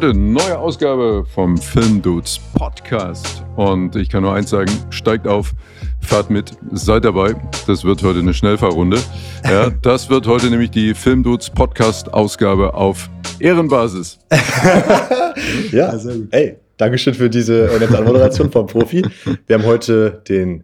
Leute, neue Ausgabe vom Film Dudes Podcast. Und ich kann nur eins sagen: steigt auf, fahrt mit, seid dabei. Das wird heute eine Schnellfahrrunde. Ja, das wird heute nämlich die Film Dudes Podcast Ausgabe auf Ehrenbasis. ja, sehr gut. Ey, Dankeschön für diese nette Anmoderation vom Profi. Wir haben heute den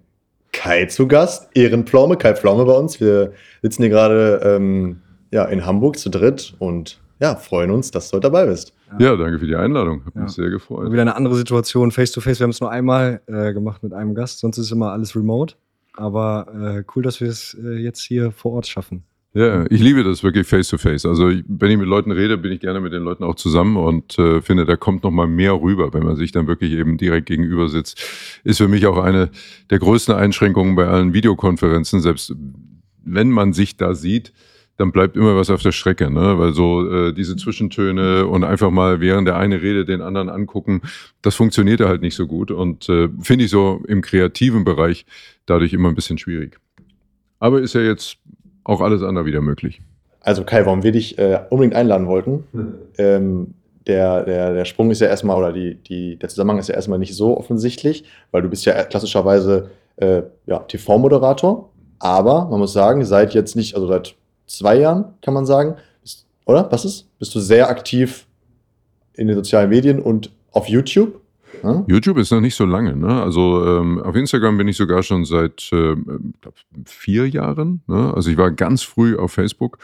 Kai zu Gast, Ehrenpflaume, Kai Pflaume bei uns. Wir sitzen hier gerade ähm, ja, in Hamburg zu dritt und ja, freuen uns, dass du heute dabei bist. Ja, ja danke für die Einladung. Hat ja. mich sehr gefreut. Wieder eine andere Situation, face-to-face. -face. Wir haben es nur einmal äh, gemacht mit einem Gast, sonst ist immer alles remote. Aber äh, cool, dass wir es äh, jetzt hier vor Ort schaffen. Ja, ich liebe das wirklich face-to-face. -face. Also wenn ich mit Leuten rede, bin ich gerne mit den Leuten auch zusammen und äh, finde, da kommt noch mal mehr rüber, wenn man sich dann wirklich eben direkt gegenüber sitzt. Ist für mich auch eine der größten Einschränkungen bei allen Videokonferenzen, selbst wenn man sich da sieht, dann bleibt immer was auf der Strecke, ne? Weil so äh, diese Zwischentöne und einfach mal während der eine Rede den anderen angucken, das funktioniert halt nicht so gut und äh, finde ich so im kreativen Bereich dadurch immer ein bisschen schwierig. Aber ist ja jetzt auch alles andere wieder möglich. Also Kai, warum wir dich äh, unbedingt einladen wollten, mhm. ähm, der, der, der Sprung ist ja erstmal, oder die, die, der Zusammenhang ist ja erstmal nicht so offensichtlich, weil du bist ja klassischerweise äh, ja, TV-Moderator, aber man muss sagen, seit jetzt nicht, also seit zwei Jahren, kann man sagen, bist, oder? Was ist? Bist du sehr aktiv in den sozialen Medien und auf YouTube? Hm? YouTube ist noch nicht so lange. Ne? Also ähm, auf Instagram bin ich sogar schon seit äh, vier Jahren. Ne? Also ich war ganz früh auf Facebook,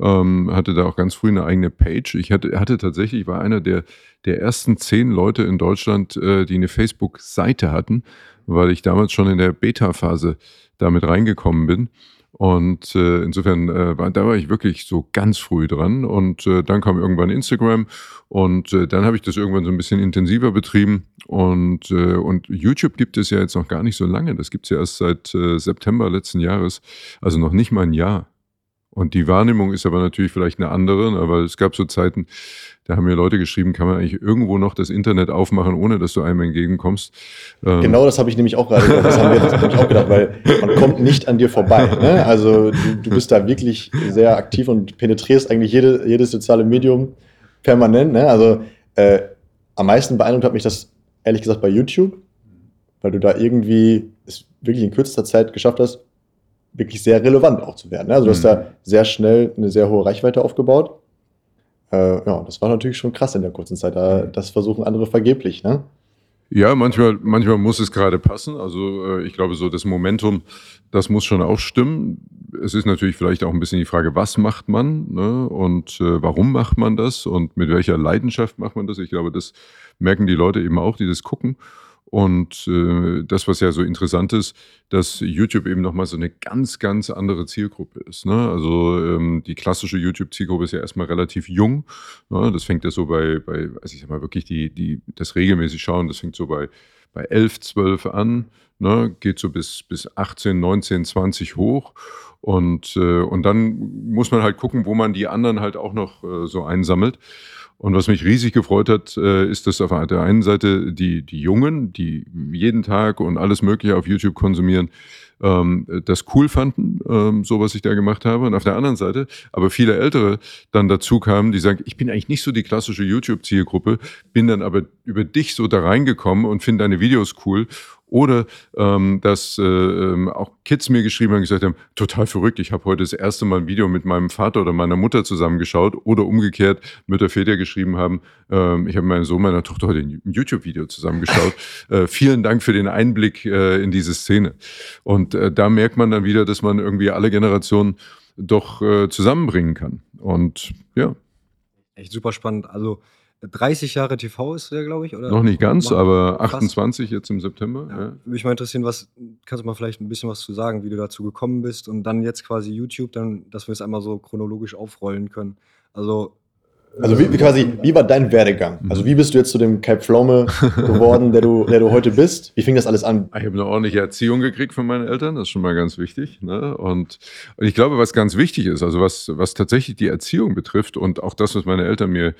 ähm, hatte da auch ganz früh eine eigene Page. Ich hatte, hatte tatsächlich, war einer der, der ersten zehn Leute in Deutschland, äh, die eine Facebook-Seite hatten, weil ich damals schon in der Beta-Phase damit reingekommen bin. Und äh, insofern, äh, da war ich wirklich so ganz früh dran. Und äh, dann kam irgendwann Instagram und äh, dann habe ich das irgendwann so ein bisschen intensiver betrieben. Und, äh, und YouTube gibt es ja jetzt noch gar nicht so lange. Das gibt es ja erst seit äh, September letzten Jahres. Also noch nicht mal ein Jahr. Und die Wahrnehmung ist aber natürlich vielleicht eine andere, aber ne, es gab so Zeiten, da haben mir Leute geschrieben, kann man eigentlich irgendwo noch das Internet aufmachen, ohne dass du einem entgegenkommst. Ähm genau das habe ich nämlich auch gerade gedacht. Das haben wir nämlich auch gedacht, weil man kommt nicht an dir vorbei. Ne? Also du, du, bist da wirklich sehr aktiv und penetrierst eigentlich jede, jedes soziale Medium permanent. Ne? Also äh, am meisten beeindruckt hat mich das ehrlich gesagt bei YouTube, weil du da irgendwie es wirklich in kürzester Zeit geschafft hast, wirklich sehr relevant auch zu werden. Also du hast mhm. da sehr schnell eine sehr hohe Reichweite aufgebaut. Äh, ja, das war natürlich schon krass in der kurzen Zeit. Das versuchen andere vergeblich, ne? Ja, manchmal, manchmal muss es gerade passen. Also äh, ich glaube, so das Momentum, das muss schon auch stimmen. Es ist natürlich vielleicht auch ein bisschen die Frage, was macht man ne? und äh, warum macht man das und mit welcher Leidenschaft macht man das. Ich glaube, das merken die Leute eben auch, die das gucken. Und äh, das, was ja so interessant ist, dass YouTube eben nochmal so eine ganz, ganz andere Zielgruppe ist. Ne? Also ähm, die klassische YouTube-Zielgruppe ist ja erstmal relativ jung. Ne? Das fängt ja so bei, bei, also ich sag mal wirklich die, die, das regelmäßig schauen, das fängt so bei, bei 11, 12 an, ne? geht so bis, bis 18, 19, 20 hoch. Und, äh, und dann muss man halt gucken, wo man die anderen halt auch noch äh, so einsammelt. Und was mich riesig gefreut hat, äh, ist, dass auf der einen Seite die, die Jungen, die jeden Tag und alles Mögliche auf YouTube konsumieren, ähm, das cool fanden, ähm, so was ich da gemacht habe. Und auf der anderen Seite aber viele Ältere dann dazu kamen, die sagen, ich bin eigentlich nicht so die klassische YouTube-Zielgruppe, bin dann aber über dich so da reingekommen und finde deine Videos cool oder ähm, dass äh, ähm, auch Kids mir geschrieben haben und gesagt haben, total verrückt, ich habe heute das erste Mal ein Video mit meinem Vater oder meiner Mutter zusammengeschaut. Oder umgekehrt, Mütter, Väter geschrieben haben, ähm, ich habe meinen Sohn, meiner Tochter heute ein YouTube-Video zusammengeschaut. äh, vielen Dank für den Einblick äh, in diese Szene. Und äh, da merkt man dann wieder, dass man irgendwie alle Generationen doch äh, zusammenbringen kann. Und ja. Echt super spannend. Also 30 Jahre TV ist der, glaube ich, oder? Noch nicht ganz, aber 28 jetzt im September. Ja. Ja. Würde mich mal interessieren, was kannst du mal vielleicht ein bisschen was zu sagen, wie du dazu gekommen bist und dann jetzt quasi YouTube, dann, dass wir es einmal so chronologisch aufrollen können. Also also wie, wie, quasi, wie war dein Werdegang? Mhm. Also wie bist du jetzt zu dem Kai Pflaume geworden, der du, der du heute bist? Wie fing das alles an? Ich habe eine ordentliche Erziehung gekriegt von meinen Eltern, das ist schon mal ganz wichtig. Ne? Und, und ich glaube, was ganz wichtig ist, also was, was tatsächlich die Erziehung betrifft und auch das, was meine Eltern mir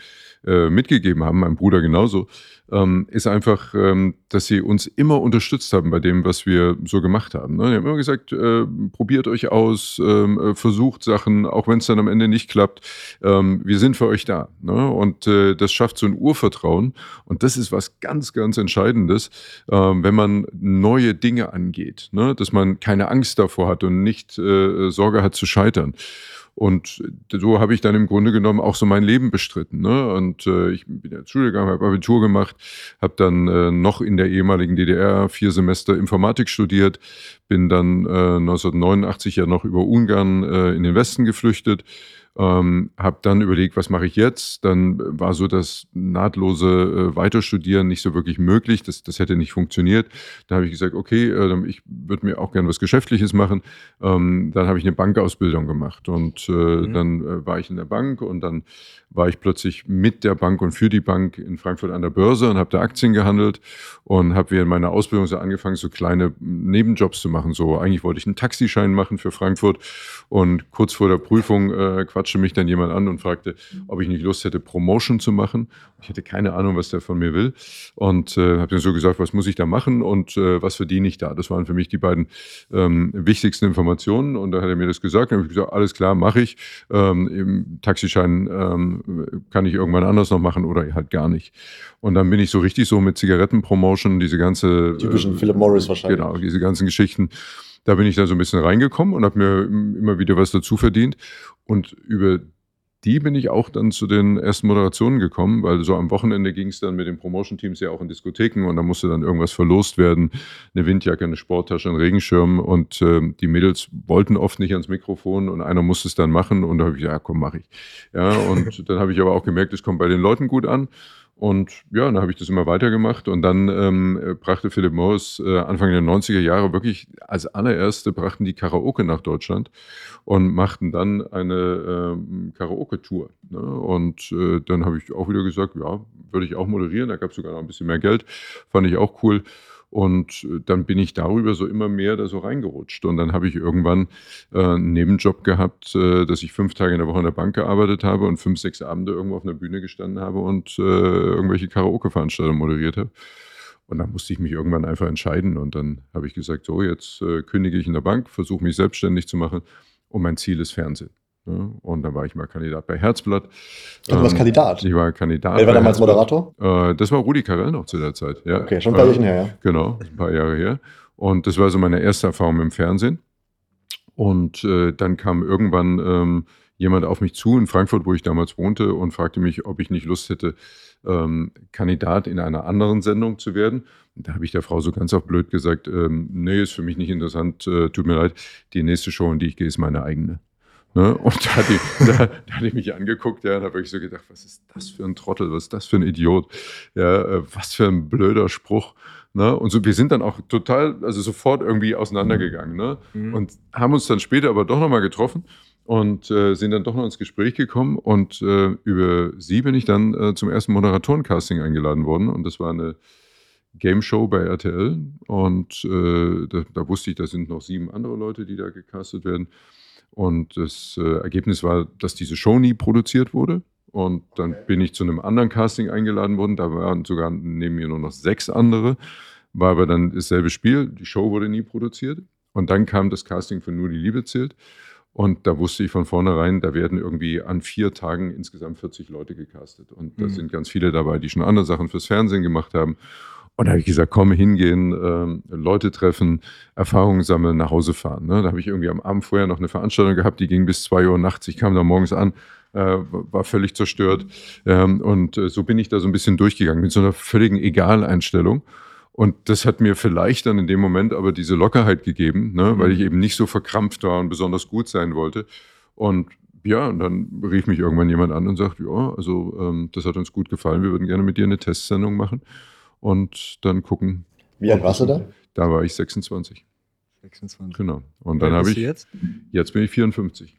äh, mitgegeben haben, mein Bruder genauso, ähm, ist einfach, ähm, dass sie uns immer unterstützt haben bei dem, was wir so gemacht haben. Ne? Die haben immer gesagt, äh, probiert euch aus, ähm, äh, versucht Sachen, auch wenn es dann am Ende nicht klappt. Ähm, wir sind für euch da. Ne? Und äh, das schafft so ein Urvertrauen. Und das ist was ganz, ganz Entscheidendes, ähm, wenn man neue Dinge angeht. Ne? Dass man keine Angst davor hat und nicht äh, Sorge hat zu scheitern. Und so habe ich dann im Grunde genommen auch so mein Leben bestritten. Ne? Und äh, ich bin ja zur Schule gegangen, habe Abitur gemacht, habe dann äh, noch in der ehemaligen DDR vier Semester Informatik studiert, bin dann äh, 1989 ja noch über Ungarn äh, in den Westen geflüchtet ähm, habe dann überlegt, was mache ich jetzt? Dann war so das nahtlose äh, Weiterstudieren nicht so wirklich möglich. Das, das hätte nicht funktioniert. Da habe ich gesagt, okay, äh, ich würde mir auch gerne was Geschäftliches machen. Ähm, dann habe ich eine Bankausbildung gemacht und äh, mhm. dann äh, war ich in der Bank und dann war ich plötzlich mit der Bank und für die Bank in Frankfurt an der Börse und habe da Aktien gehandelt und habe während meiner Ausbildung so angefangen, so kleine Nebenjobs zu machen. So eigentlich wollte ich einen Taxischein machen für Frankfurt und kurz vor der Prüfung äh, quatschte mich dann jemand an und fragte, ob ich nicht Lust hätte, Promotion zu machen. Ich hatte keine Ahnung, was der von mir will und äh, habe dann so gesagt, was muss ich da machen und äh, was verdiene ich da? Das waren für mich die beiden ähm, wichtigsten Informationen und da hat er mir das gesagt und habe ich gesagt, alles klar, mache ich. Ähm, Im Taxischein ähm, kann ich irgendwann anders noch machen oder halt gar nicht. Und dann bin ich so richtig so mit Zigarettenpromotion, diese ganze. Typischen äh, Philip Morris wahrscheinlich. Genau, diese ganzen Geschichten. Da bin ich da so ein bisschen reingekommen und habe mir immer wieder was dazu verdient. Und über die bin ich auch dann zu den ersten Moderationen gekommen, weil so am Wochenende ging es dann mit den Promotion-Teams ja auch in Diskotheken und da musste dann irgendwas verlost werden. Eine Windjacke, eine Sporttasche, ein Regenschirm und äh, die Mädels wollten oft nicht ans Mikrofon und einer musste es dann machen und da habe ich, ja komm, mach ich. Ja, und dann habe ich aber auch gemerkt, es kommt bei den Leuten gut an. Und ja, dann habe ich das immer weitergemacht und dann ähm, brachte Philip Morris äh, Anfang der 90er Jahre wirklich als allererste brachten die Karaoke nach Deutschland und machten dann eine ähm, Karaoke-Tour. Ne? Und äh, dann habe ich auch wieder gesagt, ja, würde ich auch moderieren. Da gab es sogar noch ein bisschen mehr Geld, fand ich auch cool. Und äh, dann bin ich darüber so immer mehr da so reingerutscht. Und dann habe ich irgendwann äh, einen Nebenjob gehabt, äh, dass ich fünf Tage in der Woche in der Bank gearbeitet habe und fünf, sechs Abende irgendwo auf einer Bühne gestanden habe und äh, irgendwelche Karaoke-Veranstaltungen moderiert habe. Und dann musste ich mich irgendwann einfach entscheiden. Und dann habe ich gesagt, so, jetzt äh, kündige ich in der Bank, versuche mich selbstständig zu machen. Und mein Ziel ist Fernsehen. Und dann war ich mal Kandidat bei Herzblatt. Du warst ähm, Kandidat? Ich war Kandidat. Wer war damals Moderator? Äh, das war Rudi Carell noch zu der Zeit. Ja. Okay, schon ein paar Jahre her, ja. Genau, ein paar Jahre her. Und das war so meine erste Erfahrung im Fernsehen. Und äh, dann kam irgendwann ähm, jemand auf mich zu in Frankfurt, wo ich damals wohnte, und fragte mich, ob ich nicht Lust hätte, ähm, Kandidat in einer anderen Sendung zu werden. Und da habe ich der Frau so ganz auf blöd gesagt, ähm, nee, ist für mich nicht interessant, äh, tut mir leid, die nächste Show, in die ich gehe, ist meine eigene. Ne? Und da hat, die, da, da hat die mich angeguckt, ja, und habe ich so gedacht, was ist das für ein Trottel, was ist das für ein Idiot, ja, äh, was für ein blöder Spruch. Ne? Und so, wir sind dann auch total, also sofort irgendwie auseinandergegangen ne? Mhm. und haben uns dann später aber doch nochmal getroffen und äh, sind dann doch noch ins Gespräch gekommen und äh, über sie bin ich dann äh, zum ersten Moderatorencasting eingeladen worden und das war eine Game Show bei RTL und äh, da, da, wusste ich, da sind noch sieben andere Leute, die da gecastet werden und das äh, Ergebnis war, dass diese Show nie produziert wurde. Und dann bin ich zu einem anderen Casting eingeladen worden. Da waren sogar neben mir nur noch sechs andere. War aber dann dasselbe Spiel. Die Show wurde nie produziert. Und dann kam das Casting für Nur die Liebe zählt. Und da wusste ich von vornherein, da werden irgendwie an vier Tagen insgesamt 40 Leute gecastet. Und da mhm. sind ganz viele dabei, die schon andere Sachen fürs Fernsehen gemacht haben. Und da habe ich gesagt, komm, hingehen, äh, Leute treffen, Erfahrungen sammeln, nach Hause fahren. Ne? Da habe ich irgendwie am Abend vorher noch eine Veranstaltung gehabt, die ging bis zwei Uhr nachts. Ich kam da morgens an, äh, war völlig zerstört. Ähm, und äh, so bin ich da so ein bisschen durchgegangen, mit so einer völligen Egaleinstellung. Und das hat mir vielleicht dann in dem Moment aber diese Lockerheit gegeben, ne? weil ich eben nicht so verkrampft war und besonders gut sein wollte. Und ja, und dann rief mich irgendwann jemand an und sagt, ja, also ähm, das hat uns gut gefallen, wir würden gerne mit dir eine Testsendung machen und dann gucken. Wie alt warst du da? Da war ich 26. 26. Genau. Und dann habe ich. Jetzt? jetzt bin ich 54.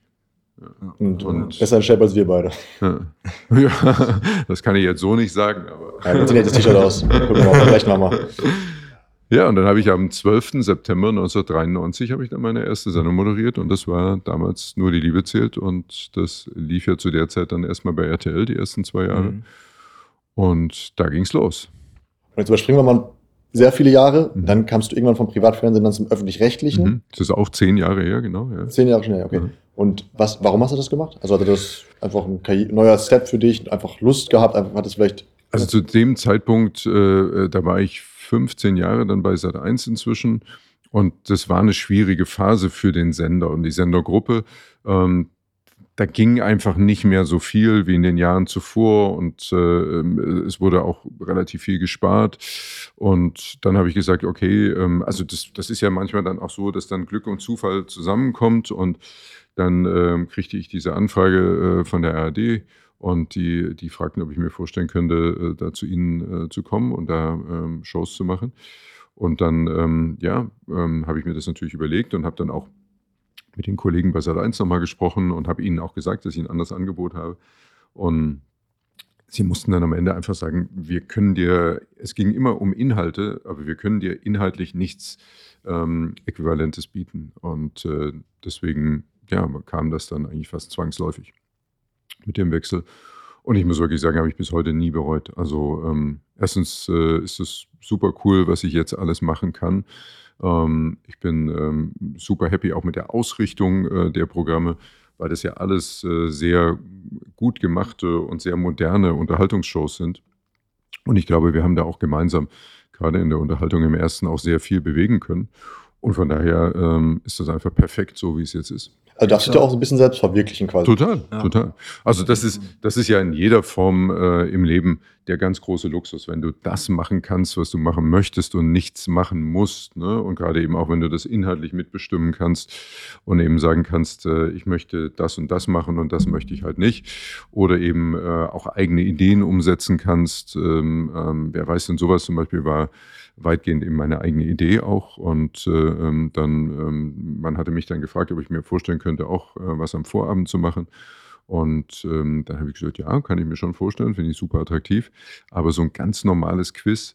Ja. Und, und, besser in Shape als wir beide. Ja. das kann ich jetzt so nicht sagen. Aber ja, sieht das T-Shirt aus. Gucken wir mal, vielleicht nochmal. Ja, und dann habe ich am 12. September 1993 habe ich dann meine erste Sendung moderiert und das war damals nur die Liebe zählt und das lief ja zu der Zeit dann erstmal bei RTL die ersten zwei Jahre. Mhm. Und da ging es los. Und jetzt überspringen wir mal sehr viele Jahre. Mhm. Dann kamst du irgendwann vom Privatfernsehen dann zum öffentlich-rechtlichen. Mhm. Das ist auch zehn Jahre her, genau. Ja. Zehn Jahre schnell, okay. Mhm. Und was, warum hast du das gemacht? Also hatte das einfach ein Karri- neuer Step für dich, einfach Lust gehabt, einfach hat es vielleicht. Also zu dem Zeitpunkt, äh, da war ich 15 Jahre dann bei Sat 1 inzwischen und das war eine schwierige Phase für den Sender und die Sendergruppe. Ähm, da ging einfach nicht mehr so viel wie in den Jahren zuvor und äh, ähm, es wurde auch relativ viel gespart. Und dann habe ich gesagt, okay, ähm, also das, das ist ja manchmal dann auch so, dass dann Glück und Zufall zusammenkommt und dann ähm, kriegte ich diese Anfrage äh, von der ARD und die, die fragten, ob ich mir vorstellen könnte, äh, da zu ihnen äh, zu kommen und da ähm, Shows zu machen. Und dann, ähm, ja, ähm, habe ich mir das natürlich überlegt und habe dann auch mit den Kollegen bei Sat1 nochmal gesprochen und habe ihnen auch gesagt, dass ich ein anderes Angebot habe. Und sie mussten dann am Ende einfach sagen, wir können dir, es ging immer um Inhalte, aber wir können dir inhaltlich nichts ähm, Äquivalentes bieten. Und äh, deswegen, ja, kam das dann eigentlich fast zwangsläufig mit dem Wechsel. Und ich muss wirklich sagen, habe ich bis heute nie bereut. Also ähm, erstens äh, ist es super cool, was ich jetzt alles machen kann. Ähm, ich bin ähm, super happy auch mit der Ausrichtung äh, der Programme, weil das ja alles äh, sehr gut gemachte und sehr moderne Unterhaltungsshows sind. Und ich glaube, wir haben da auch gemeinsam gerade in der Unterhaltung im ersten auch sehr viel bewegen können. Und von daher ähm, ist das einfach perfekt, so wie es jetzt ist. Also darfst du dich auch so ein bisschen selbst verwirklichen quasi. Total, Ja. total. Also das ist, das ist ja in jeder Form äh, im Leben der ganz große Luxus, wenn du das machen kannst, was du machen möchtest und nichts machen musst. Ne? Und gerade eben auch, wenn du das inhaltlich mitbestimmen kannst und eben sagen kannst, äh, ich möchte das und das machen und das möchte ich halt nicht. Oder eben äh, auch eigene Ideen umsetzen kannst. Ähm, ähm, wer weiß denn sowas zum Beispiel war weitgehend eben meine eigene Idee auch. Und äh, ähm, dann, ähm, man hatte mich dann gefragt, ob ich mir vorstellen könnte, auch äh, was am Vorabend zu machen. Und ähm, dann habe ich gesagt, ja, kann ich mir schon vorstellen, finde ich super attraktiv. Aber so ein ganz normales Quiz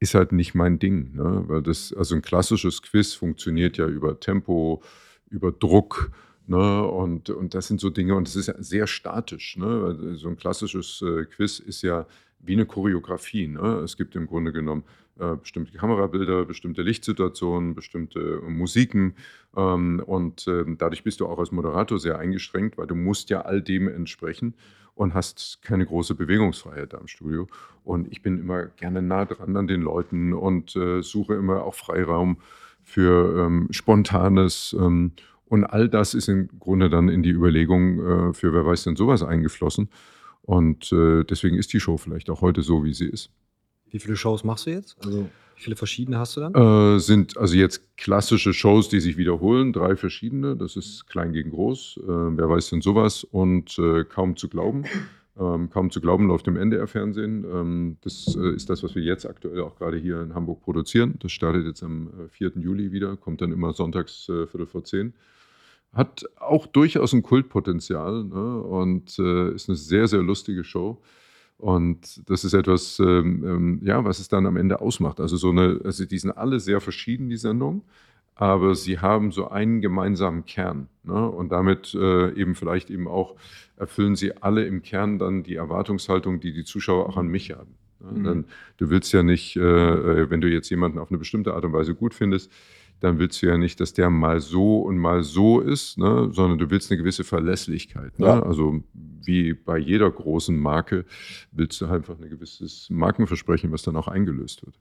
ist halt nicht mein Ding. Ne? Weil das, also ein klassisches Quiz funktioniert ja über Tempo, über Druck. Ne? Und, und das sind so Dinge, und es ist ja sehr statisch. Ne? Weil So ein klassisches äh, Quiz ist ja wie eine Choreografie. Ne? Es gibt im Grunde genommen äh, bestimmte Kamerabilder, bestimmte Lichtsituationen, bestimmte äh, Musiken. Ähm, und ähm, dadurch bist du auch als Moderator sehr eingeschränkt, weil du musst ja all dem entsprechen und hast keine große Bewegungsfreiheit da im Studio. Und ich bin immer gerne nah dran an den Leuten und äh, suche immer auch Freiraum für ähm, Spontanes. Und all das ist im Grunde dann in die Überlegung äh, für wer weiß denn sowas eingeflossen. Und äh, deswegen ist die Show vielleicht auch heute so, wie sie ist. Wie viele Shows machst du jetzt? Also wie viele verschiedene hast du dann? Äh, sind also jetzt klassische Shows, die sich wiederholen, drei verschiedene. Das ist klein gegen groß. Äh, wer weiß denn sowas? Und äh, kaum zu glauben. Ähm, kaum zu glauben läuft im NDR-Fernsehen. Ähm, das äh, ist das, was wir jetzt aktuell auch gerade hier in Hamburg produzieren. Das startet jetzt am äh, 4. Juli wieder, kommt dann immer sonntags äh, Viertel vor zehn. Hat auch durchaus ein Kultpotenzial ne? und äh, ist eine sehr, sehr lustige Show. Und das ist etwas, ähm, ähm, ja, was es dann am Ende ausmacht. Also so eine, also die sind alle sehr verschieden, die Sendungen, aber sie haben so einen gemeinsamen Kern. Ne? Und damit äh, eben vielleicht eben auch erfüllen sie alle im Kern dann die Erwartungshaltung, die die Zuschauer auch an mich haben. Ne? Mhm. Dann, du willst ja nicht, äh, wenn du jetzt jemanden auf eine bestimmte Art und Weise gut findest, dann willst du ja nicht, dass der mal so und mal so ist, ne? sondern du willst eine gewisse Verlässlichkeit. Ne? Ja. Also wie bei jeder großen Marke willst du einfach ein gewisses Markenversprechen, was dann auch eingelöst wird.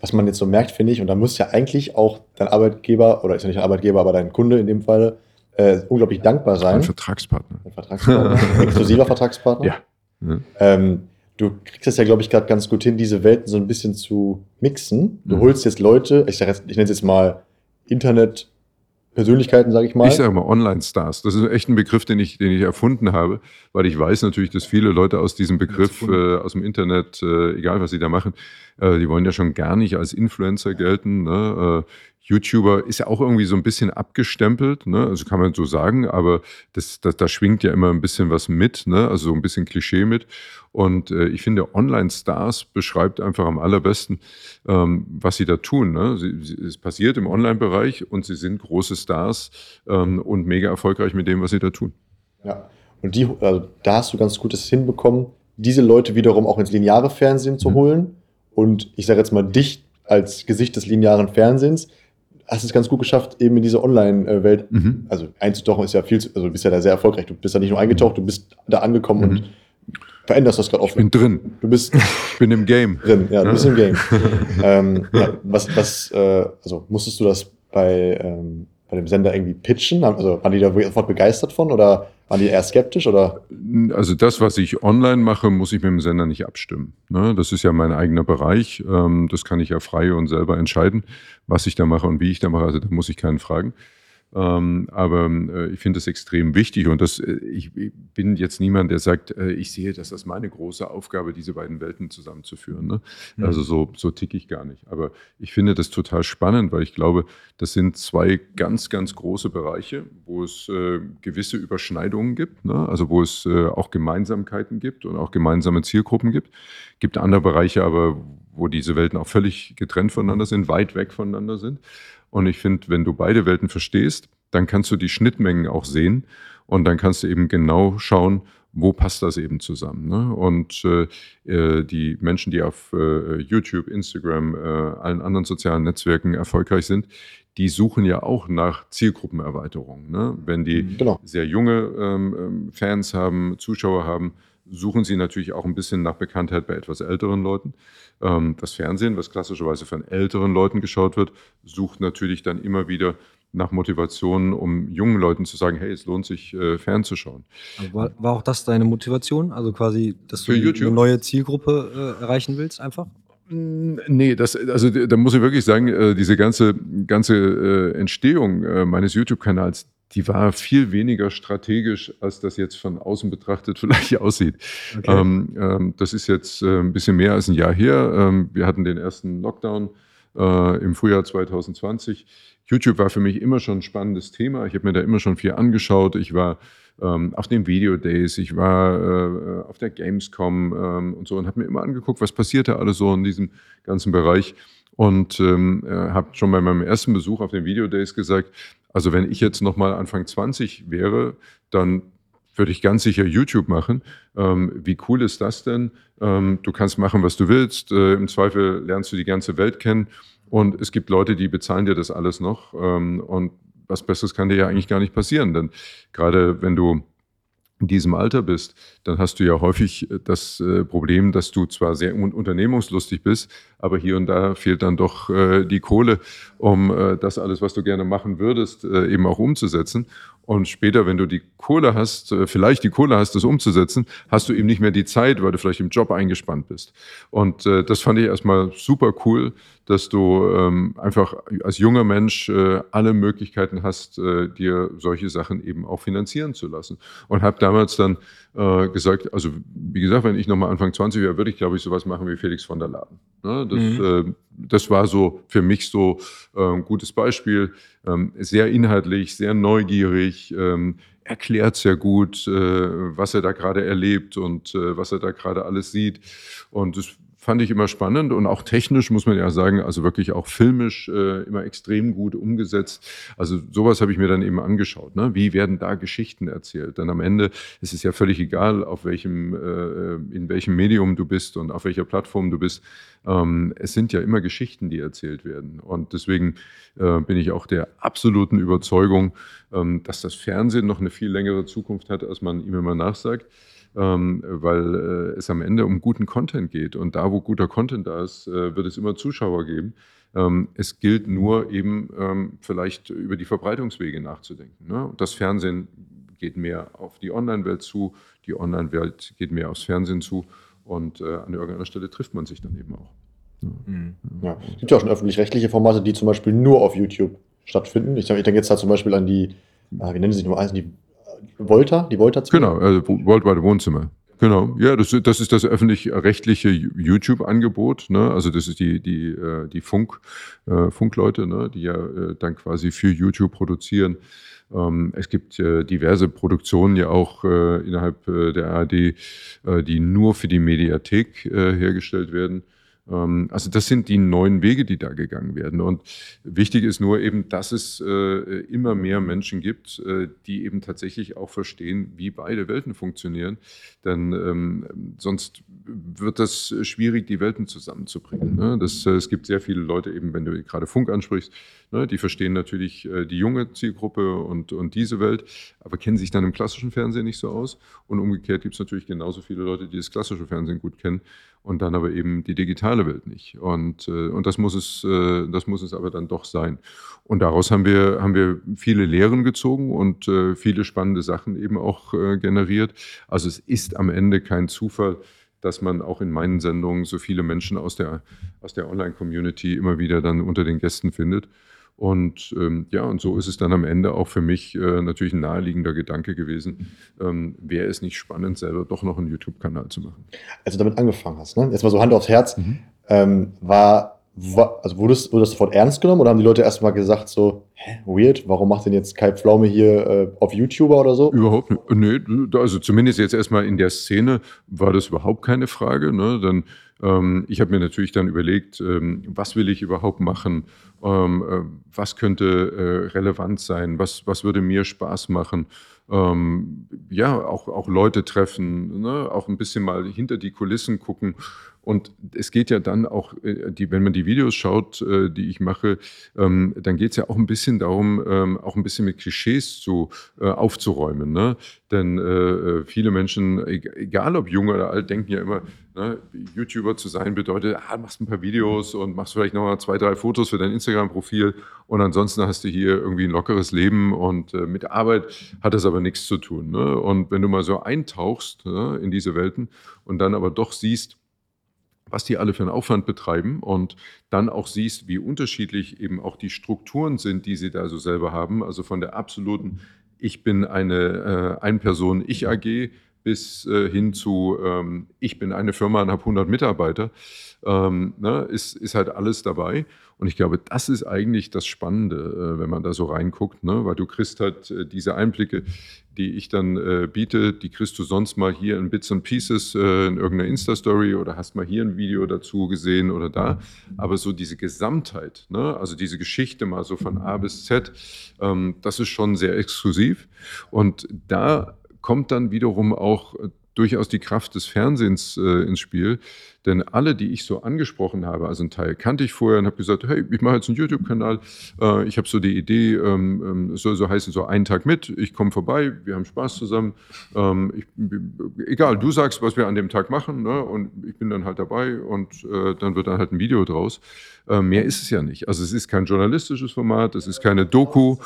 Was man jetzt so merkt, finde ich, und da muss ja eigentlich auch dein Arbeitgeber, oder ist ja nicht ein Arbeitgeber, aber dein Kunde in dem Fall, äh, unglaublich dankbar sein. Ein Vertragspartner. Ein Vertragspartner, exklusiver Vertragspartner. Ja. Ne? Ähm, du kriegst es ja, glaube ich, gerade ganz gut hin, diese Welten so ein bisschen zu mixen. Du Mhm. holst jetzt Leute, ich, sag jetzt, ich nenne es jetzt mal Internet-Persönlichkeiten, sage ich mal. Ich sage mal Online-Stars. Das ist echt ein Begriff, den ich, den ich erfunden habe, weil ich weiß natürlich, dass viele Leute aus diesem Begriff, äh, aus dem Internet, äh, egal was sie da machen, äh, die wollen ja schon gar nicht als Influencer gelten. Ne? YouTuber ist ja auch irgendwie so ein bisschen abgestempelt, ne? also kann man so sagen, aber das, das, da schwingt ja immer ein bisschen was mit, ne? also so ein bisschen Klischee mit. Und äh, ich finde, Online-Stars beschreibt einfach am allerbesten, ähm, was sie da tun. Ne? Sie, sie, es passiert im Online-Bereich und sie sind große Stars ähm, und mega erfolgreich mit dem, was sie da tun. Ja. Und die, also, da hast du ganz Gutes hinbekommen, diese Leute wiederum auch ins lineare Fernsehen zu Mhm. holen und ich sage jetzt mal dich als Gesicht des linearen Fernsehens, hast es ganz gut geschafft, eben in diese Online-Welt, mhm. also einzutauchen ist ja viel, zu, also du bist ja da sehr erfolgreich. Du bist ja nicht nur eingetaucht, du bist da angekommen mhm. und veränderst das gerade oft. Ich bin drin. Du bist ich bin im Game. Drin, ja, du bist im Game. ähm, ja, was, was, äh, also musstest du das bei, ähm, bei dem Sender irgendwie pitchen? Also waren die da sofort begeistert von oder waren die eher skeptisch oder? Also das, was ich online mache, muss ich mit dem Sender nicht abstimmen. Ne? Das ist ja mein eigener Bereich. Ähm, das kann ich ja frei und selber entscheiden, was ich da mache und wie ich da mache. Also da muss ich keinen fragen. Ähm, aber äh, ich finde es extrem wichtig und das, äh, ich, bin jetzt niemand, der sagt, äh, ich sehe, dass das meine große Aufgabe, diese beiden Welten zusammenzuführen. Ne? Mhm. Also so, so ticke ich gar nicht. Aber ich finde das total spannend, weil ich glaube, das sind zwei ganz, ganz große Bereiche, wo es äh, gewisse Überschneidungen gibt, ne? also wo es äh, auch Gemeinsamkeiten gibt und auch gemeinsame Zielgruppen gibt. Gibt andere Bereiche aber, wo diese Welten auch völlig getrennt voneinander sind, weit weg voneinander sind. Und ich finde, wenn du beide Welten verstehst, dann kannst du die Schnittmengen auch sehen und dann kannst du eben genau schauen, wo passt das eben zusammen. Ne? Und äh, äh die Menschen, die auf äh, YouTube, Instagram, äh, allen anderen sozialen Netzwerken erfolgreich sind, die suchen ja auch nach Zielgruppenerweiterung. Ne? Wenn die mhm, genau. sehr junge ähm, ähm, Fans haben, Zuschauer haben, suchen sie natürlich auch ein bisschen nach Bekanntheit bei etwas älteren Leuten. Ähm, das Fernsehen, was klassischerweise von älteren Leuten geschaut wird, sucht natürlich dann immer wieder nach Motivationen, um jungen Leuten zu sagen, hey, es lohnt sich, äh, fernzuschauen. War, war, auch das deine Motivation? Also quasi, dass du eine neue Zielgruppe äh, erreichen willst, einfach? Nee, das, also da muss ich wirklich sagen, äh, diese ganze, ganze Entstehung meines YouTube-Kanals, die war viel weniger strategisch, als das jetzt von außen betrachtet vielleicht aussieht. Okay. Ähm, ähm, das ist jetzt äh, ein bisschen mehr als ein Jahr her. Ähm, wir hatten den ersten Lockdown äh, im Frühjahr 2020. YouTube war für mich immer schon ein spannendes Thema. Ich habe mir da immer schon viel angeschaut. Ich war ähm, auf den Video Days, ich war äh, auf der Gamescom ähm, und so und habe mir immer angeguckt, was passiert da alles so in diesem ganzen Bereich. Und ähm, äh, habe schon bei meinem ersten Besuch auf den Video Days gesagt, also wenn ich jetzt nochmal Anfang 20 wäre, dann würde ich ganz sicher YouTube machen. Ähm, wie cool ist das denn? Ähm, du kannst machen, was du willst. Äh, Im Zweifel lernst du die ganze Welt kennen. Und es gibt Leute, die bezahlen dir das alles noch. Ähm, und was Besseres kann dir ja eigentlich gar nicht passieren. Denn gerade wenn du in diesem Alter bist, dann hast du ja häufig äh, das äh, Problem, dass du zwar sehr unternehmungslustig bist, aber hier und da fehlt dann doch äh, die Kohle, um das alles, was du gerne machen würdest, eben auch umzusetzen. Und später, wenn du die Kohle hast, vielleicht die Kohle hast, das umzusetzen, hast du eben nicht mehr die Zeit, weil du vielleicht im Job eingespannt bist. Und das fand ich erstmal super cool, dass du ähm, einfach als junger Mensch äh, alle Möglichkeiten hast, äh, dir solche Sachen eben auch finanzieren zu lassen. Und habe damals dann äh, gesagt, also wie gesagt, wenn ich nochmal Anfang 20 wäre, würde ich, glaube ich, sowas machen wie Felix von der Laden. Ne? Das, mhm. äh, das war so für mich so äh, ein gutes Beispiel. Ähm, sehr inhaltlich, sehr neugierig, ähm, erklärt sehr gut, äh, was er da gerade erlebt und äh, was er da gerade alles sieht. Und das fand ich immer spannend und auch technisch muss man ja sagen, also wirklich auch filmisch äh, immer extrem gut umgesetzt. Also sowas habe ich mir dann eben angeschaut. Ne? Wie werden da Geschichten erzählt? Dann am Ende ist es ja völlig egal, auf welchem, äh, in welchem Medium du bist und auf welcher Plattform du bist. Ähm, es sind ja immer Geschichten, die erzählt werden. Und deswegen äh, bin ich auch der absoluten Überzeugung, ähm, dass das Fernsehen noch eine viel längere Zukunft hat, als man ihm immer nachsagt ähm, weil äh, es am Ende um guten Content geht. Und da, wo guter Content da ist, äh, wird es immer Zuschauer geben. Ähm, es gilt nur eben ähm, vielleicht über die Verbreitungswege nachzudenken. Ne? Das Fernsehen geht mehr auf die Online-Welt zu, die Online-Welt geht mehr aufs Fernsehen zu und äh, an irgendeiner Stelle trifft man sich dann eben auch. Ja. Mhm. Ja. Es gibt ja auch schon öffentlich-rechtliche Formate, die zum Beispiel nur auf YouTube stattfinden. Ich, ich denke jetzt da zum Beispiel an die, ah, wie nennen sie sich nochmal, die Volta, die Volta Genau, also Worldwide Wohnzimmer. Genau, ja, das, das ist das öffentlich-rechtliche YouTube-Angebot. Ne? Also das ist die, die, äh, die Funk, äh, Funkleute, ne? die ja äh, dann quasi für YouTube produzieren. Ähm, es gibt äh, diverse Produktionen ja auch äh, innerhalb äh, der ARD, die nur für die Mediathek hergestellt werden. Ähm, also das sind die neuen Wege, die da gegangen werden. Und wichtig ist nur eben, dass es äh, immer mehr Menschen gibt, äh, die eben tatsächlich auch verstehen, wie beide Welten funktionieren. Denn ähm, sonst wird das schwierig, die Welten zusammenzubringen. Ne? Das, äh, es gibt sehr viele Leute, eben wenn du gerade Funk ansprichst, die verstehen natürlich äh, die junge Zielgruppe und, und diese Welt, aber kennen sich dann im klassischen Fernsehen nicht so aus. Und umgekehrt gibt es natürlich genauso viele Leute, die das klassische Fernsehen gut kennen und dann aber eben die digitale Welt nicht. Und, äh, und das, muss es, äh, das muss es aber dann doch sein. Und daraus haben wir, haben wir viele Lehren gezogen und viele spannende Sachen eben auch generiert. Also es ist am Ende kein Zufall, dass man auch in meinen Sendungen so viele Menschen aus der, aus der Online-Community immer wieder dann unter den Gästen findet. Und ähm, ja, und so ist es dann am Ende auch für mich äh, natürlich ein naheliegender Gedanke gewesen. Ähm, Wäre es nicht spannend, selber doch noch einen YouTube-Kanal zu machen? Als du damit angefangen hast, ne? jetzt mal so Hand aufs Herz, mhm. ähm, war, war, also wurdest, wurde das sofort ernst genommen oder haben die Leute erstmal gesagt so, hä, weird, warum macht denn jetzt Kai Pflaume hier äh, auf YouTuber oder so? Überhaupt nicht. Nee, also zumindest jetzt erstmal in der Szene war das überhaupt keine Frage. Ne? Dann ich habe mir natürlich dann überlegt, ähm, was will ich überhaupt machen? Ähm, äh, was könnte äh, relevant sein? Was, was würde mir Spaß machen? ja, auch, auch Leute treffen, ne? auch ein bisschen mal hinter die Kulissen gucken. Und es geht ja dann auch, äh, die, wenn man die Videos schaut, die ich mache, dann geht es ja auch ein bisschen darum, auch ein bisschen mit Klischees zu, aufzuräumen. Ne? Denn viele Menschen, egal ob jung oder alt, denken ja immer, Ne, YouTuber zu sein bedeutet, ah, machst ein paar Videos und machst vielleicht noch mal zwei, drei Fotos für dein Instagram-Profil und ansonsten hast du hier irgendwie ein lockeres Leben und äh, mit Arbeit hat das aber nichts zu tun. Ne? Und wenn du mal so eintauchst ne, in diese Welten und dann aber doch siehst, was die alle für einen Aufwand betreiben und dann auch siehst, wie unterschiedlich eben auch die Strukturen sind, die sie da so selber haben, also von der absoluten ich bin eine äh, Ein-Person-Ich-AG bis äh, hin zu, ähm, ich bin eine Firma und habe 100 Mitarbeiter, ähm, ne, ist, ist halt alles dabei. Und ich glaube, das ist eigentlich das Spannende, äh, wenn man da so reinguckt, ne? weil du kriegst halt äh, diese Einblicke, die ich dann äh, biete, die kriegst du sonst mal hier in Bits and Pieces äh, in irgendeiner Insta-Story oder hast mal hier ein Video dazu gesehen oder da. Aber so diese Gesamtheit, ne? also diese Geschichte mal so von A bis Z, ähm, das ist schon sehr exklusiv. Und da kommt dann wiederum auch äh, durchaus die Kraft des Fernsehens äh, ins Spiel. Denn alle, die ich so angesprochen habe, also ein Teil kannte ich vorher und habe gesagt, hey, ich mache jetzt einen YouTube-Kanal. Äh, ich habe so die Idee, ähm, ähm, soll so heißen, so einen Tag mit, ich komme vorbei, wir haben Spaß zusammen. Ähm, ich, egal, du sagst, was wir an dem Tag machen ne? und ich bin dann halt dabei und äh, dann wird dann halt ein Video draus. Äh, mehr ist es ja nicht. Also es ist kein journalistisches Format, es ist keine Doku.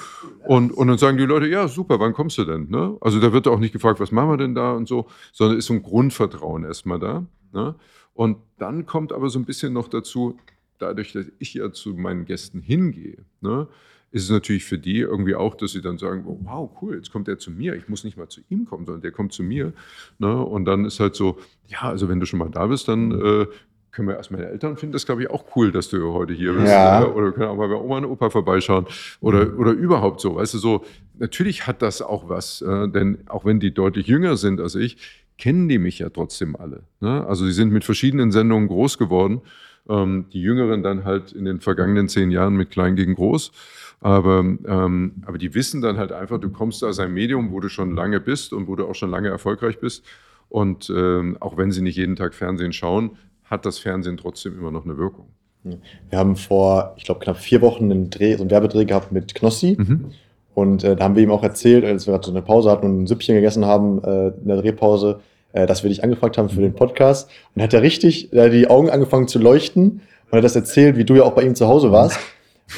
Und, und dann sagen die Leute, ja, super, wann kommst du denn? Ne? Also da wird auch nicht gefragt, was machen wir denn da und so, sondern ist so ein Grundvertrauen erstmal da. Ne? Und dann kommt aber so ein bisschen noch dazu, dadurch, dass ich ja zu meinen Gästen hingehe, ne, ist es natürlich für die irgendwie auch, dass sie dann sagen, oh, wow, cool, jetzt kommt der zu mir. Ich muss nicht mal zu ihm kommen, sondern der kommt zu mir. Ne? Und dann ist halt so, ja, also wenn du schon mal da bist, dann äh, können wir erst meine Eltern finden das, glaube ich, auch cool, dass du heute hier bist. Ja. Oder wir können auch mal bei Oma und Opa vorbeischauen. Oder, mhm. oder überhaupt so. Weißt du, so, natürlich hat das auch was. Äh, denn auch wenn die deutlich jünger sind als ich, kennen die mich ja trotzdem alle. Ne? Also sie sind mit verschiedenen Sendungen groß geworden. Ähm, die Jüngeren dann halt in den vergangenen zehn Jahren mit Klein gegen Groß. Aber, ähm, aber die wissen dann halt einfach, du kommst aus einem Medium, wo du schon lange bist und wo du auch schon lange erfolgreich bist. Und ähm, auch wenn sie nicht jeden Tag Fernsehen schauen, hat das Fernsehen trotzdem immer noch eine Wirkung. Wir haben vor, ich glaube, knapp vier Wochen einen Dreh, so einen Werbedreh gehabt mit Knossi. Mhm. Und äh, da haben wir ihm auch erzählt, als wir gerade so eine Pause hatten und ein Süppchen gegessen haben äh, in der Drehpause, äh, dass wir dich angefragt haben für den Podcast. Und hat er richtig äh, die Augen angefangen zu leuchten und hat das erzählt, wie du ja auch bei ihm zu Hause warst.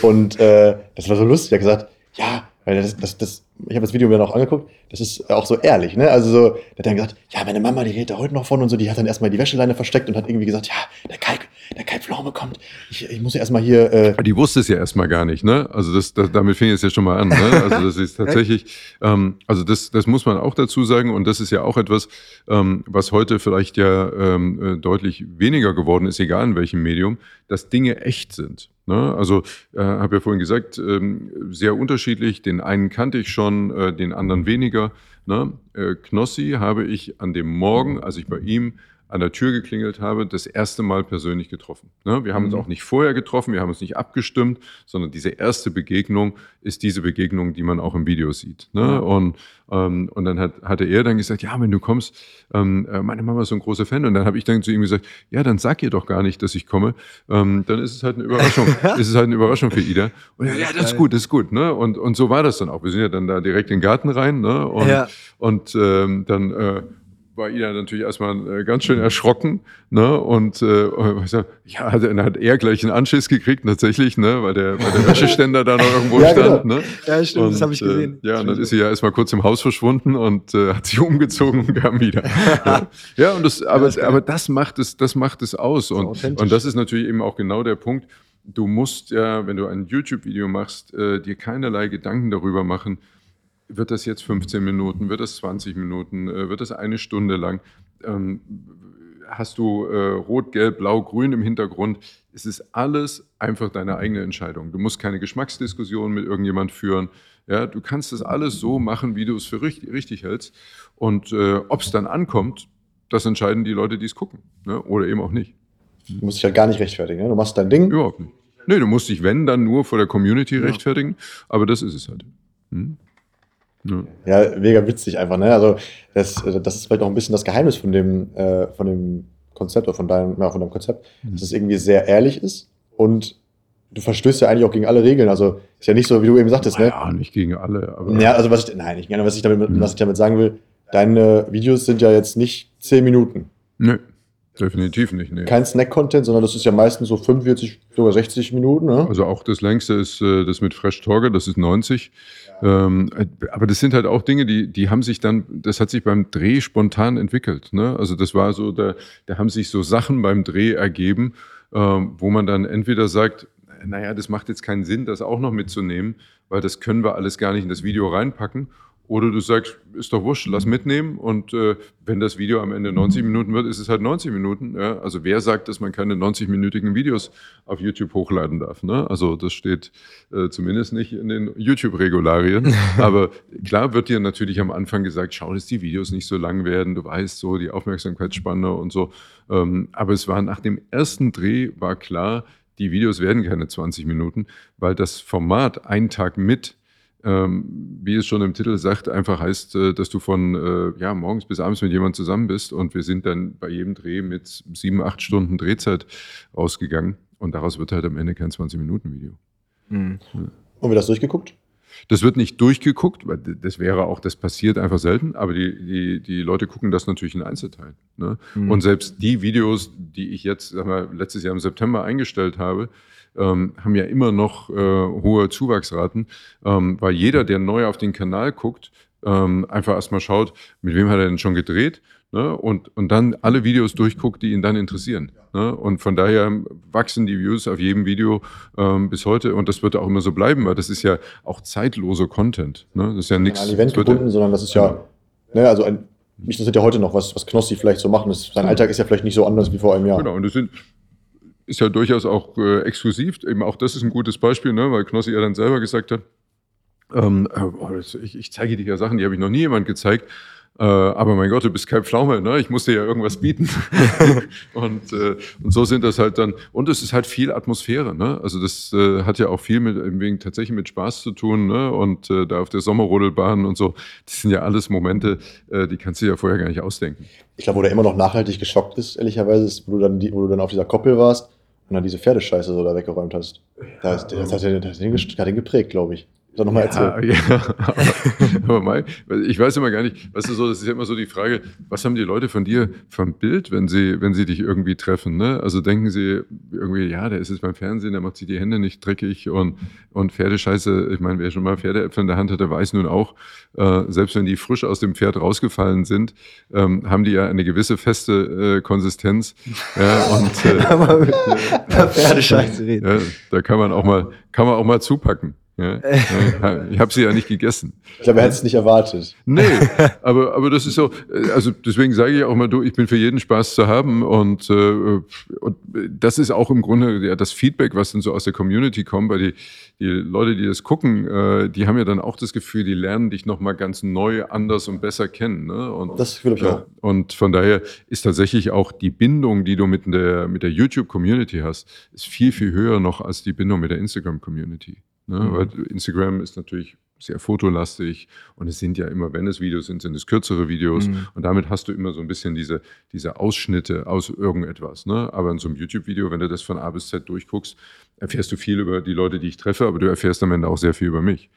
Und äh, das war so lustig. Er hat gesagt, ja, weil das, das, das ich habe das Video mir noch angeguckt, das ist auch so ehrlich, ne? Also so, der hat dann gesagt, ja, meine Mama, die redet da heute noch von und so, die hat dann erstmal die Wäscheleine versteckt und hat irgendwie gesagt, ja, der Kai, der Kai Pflaume kommt, ich, ich muss ja erstmal hier. Äh die wusste es ja erstmal gar nicht, ne? Also das, das damit fing es ja schon mal an, ne? Also das ist tatsächlich, ähm, also das, das muss man auch dazu sagen und das ist ja auch etwas, ähm, was heute vielleicht ja ähm, äh, deutlich weniger geworden ist, egal in welchem Medium, dass Dinge echt sind. Ne? Also äh, habe ja vorhin gesagt, ähm, sehr unterschiedlich. Den einen kannte ich schon, äh, den anderen weniger. Ne? Äh, Knossi habe ich an dem Morgen, als ich bei ihm an der Tür geklingelt habe, das erste Mal persönlich getroffen. Ne? Wir haben uns Mhm. auch nicht vorher getroffen, wir haben uns nicht abgestimmt, sondern diese erste Begegnung ist diese Begegnung, die man auch im Video sieht. Ne? Und, ähm, und dann hat, hatte er dann gesagt, ja, wenn du kommst, ähm, äh, meine Mama ist so ein großer Fan. Und dann habe ich dann zu ihm gesagt, ja, dann sag ihr doch gar nicht, dass ich komme. Ähm, dann ist es halt eine Überraschung. ist es halt eine Überraschung für Ida. Und ja, das ist gut, das ist gut. Ne? Und, und so war das dann auch. Wir sind ja dann da direkt in den Garten rein. Und, Ja. und ähm, dann äh, war Ida natürlich erstmal äh, ganz schön erschrocken. Ne? Und äh, sag, ja, dann hat er gleich einen Anschiss gekriegt, tatsächlich, ne? weil, der, weil der Wäscheständer da noch irgendwo Ja, stand. genau. Ne? Ja, stimmt, das habe ich äh, gesehen. ja, und dann ist sie ja erstmal kurz im Haus verschwunden und äh, hat sich umgezogen und kam wieder. ja. ja, und das, aber, das ist geil. aber das macht es, das macht es aus. Und, und das ist natürlich eben auch genau der Punkt. Du musst ja, wenn du ein YouTube-Video machst, äh, dir keinerlei Gedanken darüber machen, wird das jetzt 15 Minuten, wird das 20 Minuten, äh, wird das eine Stunde lang? Ähm, hast du äh, rot, gelb, blau, grün im Hintergrund? Es ist alles einfach deine eigene Entscheidung. Du musst keine Geschmacksdiskussion mit irgendjemand führen. Ja, du kannst das alles so machen, wie du es für richtig, richtig hältst. Und äh, ob es dann ankommt, das entscheiden die Leute, die es gucken. Ne? Oder eben auch nicht. Du musst dich halt gar nicht rechtfertigen. Ne? Du machst dein Ding. Überhaupt nicht. Nee, du musst dich, wenn, dann nur vor der Community rechtfertigen. Aber das ist es halt. Hm? Ja. Ja, mega witzig einfach, ne? Also das, äh, das ist vielleicht auch ein bisschen das Geheimnis von dem, äh, von dem Konzept oder von deinem, ja, von deinem Konzept, Mhm. dass es irgendwie sehr ehrlich ist und du verstößt ja eigentlich auch gegen alle Regeln. Also ist ja nicht so, wie du eben sagtest, ne? Ja, nicht gegen alle, aber Ja, also was ich, nein, ich, was ich damit, Mhm. was ich damit sagen will, deine Videos sind ja jetzt nicht 10 Minuten. nee, definitiv nicht. Nee. Kein Snack-Content, sondern das ist ja meistens so 45, sogar 60 Minuten, ne? Also auch das längste ist äh, das mit Fresh Torge, das ist 90. Ähm, äh, aber das sind halt auch Dinge, die, die haben sich dann, das hat sich beim Dreh spontan entwickelt. Ne? Also das war so, da, da haben sich so Sachen beim Dreh ergeben, ähm, wo man dann entweder sagt, naja, das macht jetzt keinen Sinn, das auch noch mitzunehmen, weil das können wir alles gar nicht in das Video reinpacken. Oder du sagst, ist doch wurscht, lass mitnehmen. Und äh, wenn das Video am Ende 90 Minuten wird, ist es halt 90 Minuten. Ja? Also wer sagt, dass man keine 90-minütigen Videos auf YouTube hochladen darf? Ne? Also das steht äh, zumindest nicht in den YouTube-Regularien. Aber klar wird dir natürlich am Anfang gesagt, schau, dass die Videos nicht so lang werden. Du weißt so die Aufmerksamkeitsspanne und so. Ähm, aber es war nach dem ersten Dreh war klar, die Videos werden keine 20 Minuten, weil das Format ein Tag mit ähm, wie es schon im Titel sagt, einfach heißt, äh, dass du von äh, ja, morgens bis abends mit jemandem zusammen bist und wir sind dann bei jedem Dreh mit sieben, acht Stunden Drehzeit rausgegangen und daraus wird halt am Ende kein 20-Minuten-Video. Mhm. Und wir das durchgeguckt? Das wird nicht durchgeguckt, weil das wäre auch, das passiert einfach selten, aber die, die, die Leute gucken das natürlich in Einzelteilen. Ne? Mhm. Und selbst die Videos, die ich jetzt sag mal, letztes Jahr im September eingestellt habe, ähm, haben ja immer noch äh, hohe Zuwachsraten, ähm, weil jeder, der neu auf den Kanal guckt, ähm, einfach erstmal schaut, mit wem hat er denn schon gedreht ne? und, und dann alle Videos durchguckt, die ihn dann interessieren. Ne? Und von daher wachsen die Views auf jedem Video ähm, bis heute und das wird auch immer so bleiben, weil das ist ja auch zeitloser Content. Ne? Das ist ja nichts. An ein Event wird ja- gebunden, sondern das ist ja, ne, also ein, mich interessiert ja heute noch, was, was Knossi vielleicht so machen. Das, sein Alltag ist ja vielleicht nicht so anders wie vor einem Jahr. Genau, und das sind, ist ja durchaus auch äh, exklusiv. Eben auch das ist ein gutes Beispiel, ne? weil Knossi ja dann selber gesagt hat, ähm, äh, oh, ich, ich zeige dir ja Sachen, die habe ich noch nie jemand gezeigt. Äh, aber mein Gott, du bist kein Pflaume, ne? ich muss dir ja irgendwas bieten. und, äh, und so sind das halt dann, und es ist halt viel Atmosphäre. Ne? Also das äh, hat ja auch viel mit, wegen tatsächlich mit Spaß zu tun. Ne? Und äh, da auf der Sommerrodelbahn und so, das sind ja alles Momente, äh, die kannst du ja vorher gar nicht ausdenken. Ich glaube, wo der immer noch nachhaltig geschockt ist, ehrlicherweise, ist, wo du dann, die, wo du dann auf dieser Koppel warst und dann diese Pferdescheiße so da weggeräumt hast. Das, das, das, hat, den, das, hat, den, das hat den geprägt, glaube ich. Soll nochmal erzählen. Ja, ja. Aber, aber Mai, ich weiß immer gar nicht, weißt du so, das ist ja immer so die Frage, was haben die Leute von dir ein Bild, wenn sie, wenn sie dich irgendwie treffen, ne? Also denken sie irgendwie, ja, der ist jetzt beim Fernsehen, der macht sich die Hände nicht dreckig und, und Pferdescheiße, ich meine, wer schon mal Pferdeäpfel in der Hand hatte, weiß nun auch, äh, selbst wenn die frisch aus dem Pferd rausgefallen sind, ähm, haben die ja eine gewisse feste äh, Konsistenz. Ja, und äh, Pferdescheiße reden. ja, da kann man auch mal, kann man auch mal zupacken. Ja? ich habe sie ja nicht gegessen. Ich glaube, er hätte es nicht erwartet. Nee, aber, aber das ist so, also deswegen sage ich auch mal, du, ich bin für jeden Spaß zu haben und, äh, und das ist auch im Grunde ja, das Feedback, was dann so aus der Community kommt, weil die, die Leute, die das gucken, äh, die haben ja dann auch das Gefühl, die lernen dich nochmal ganz neu, anders und besser kennen. Ne? Und, das glaube ich auch. Und von daher ist tatsächlich auch die Bindung, die du mit der, mit der YouTube-Community hast, ist viel, viel höher noch als die Bindung mit der Instagram-Community. Ne? Mhm. Weil Instagram ist natürlich sehr fotolastig und es sind ja immer, wenn es Videos sind, sind es kürzere Videos mhm. und damit hast du immer so ein bisschen diese, diese Ausschnitte aus irgendetwas. Ne? Aber in so einem YouTube-Video, wenn du das von A bis Z durchguckst, erfährst du viel über die Leute, die ich treffe, aber du erfährst am Ende auch sehr viel über mich.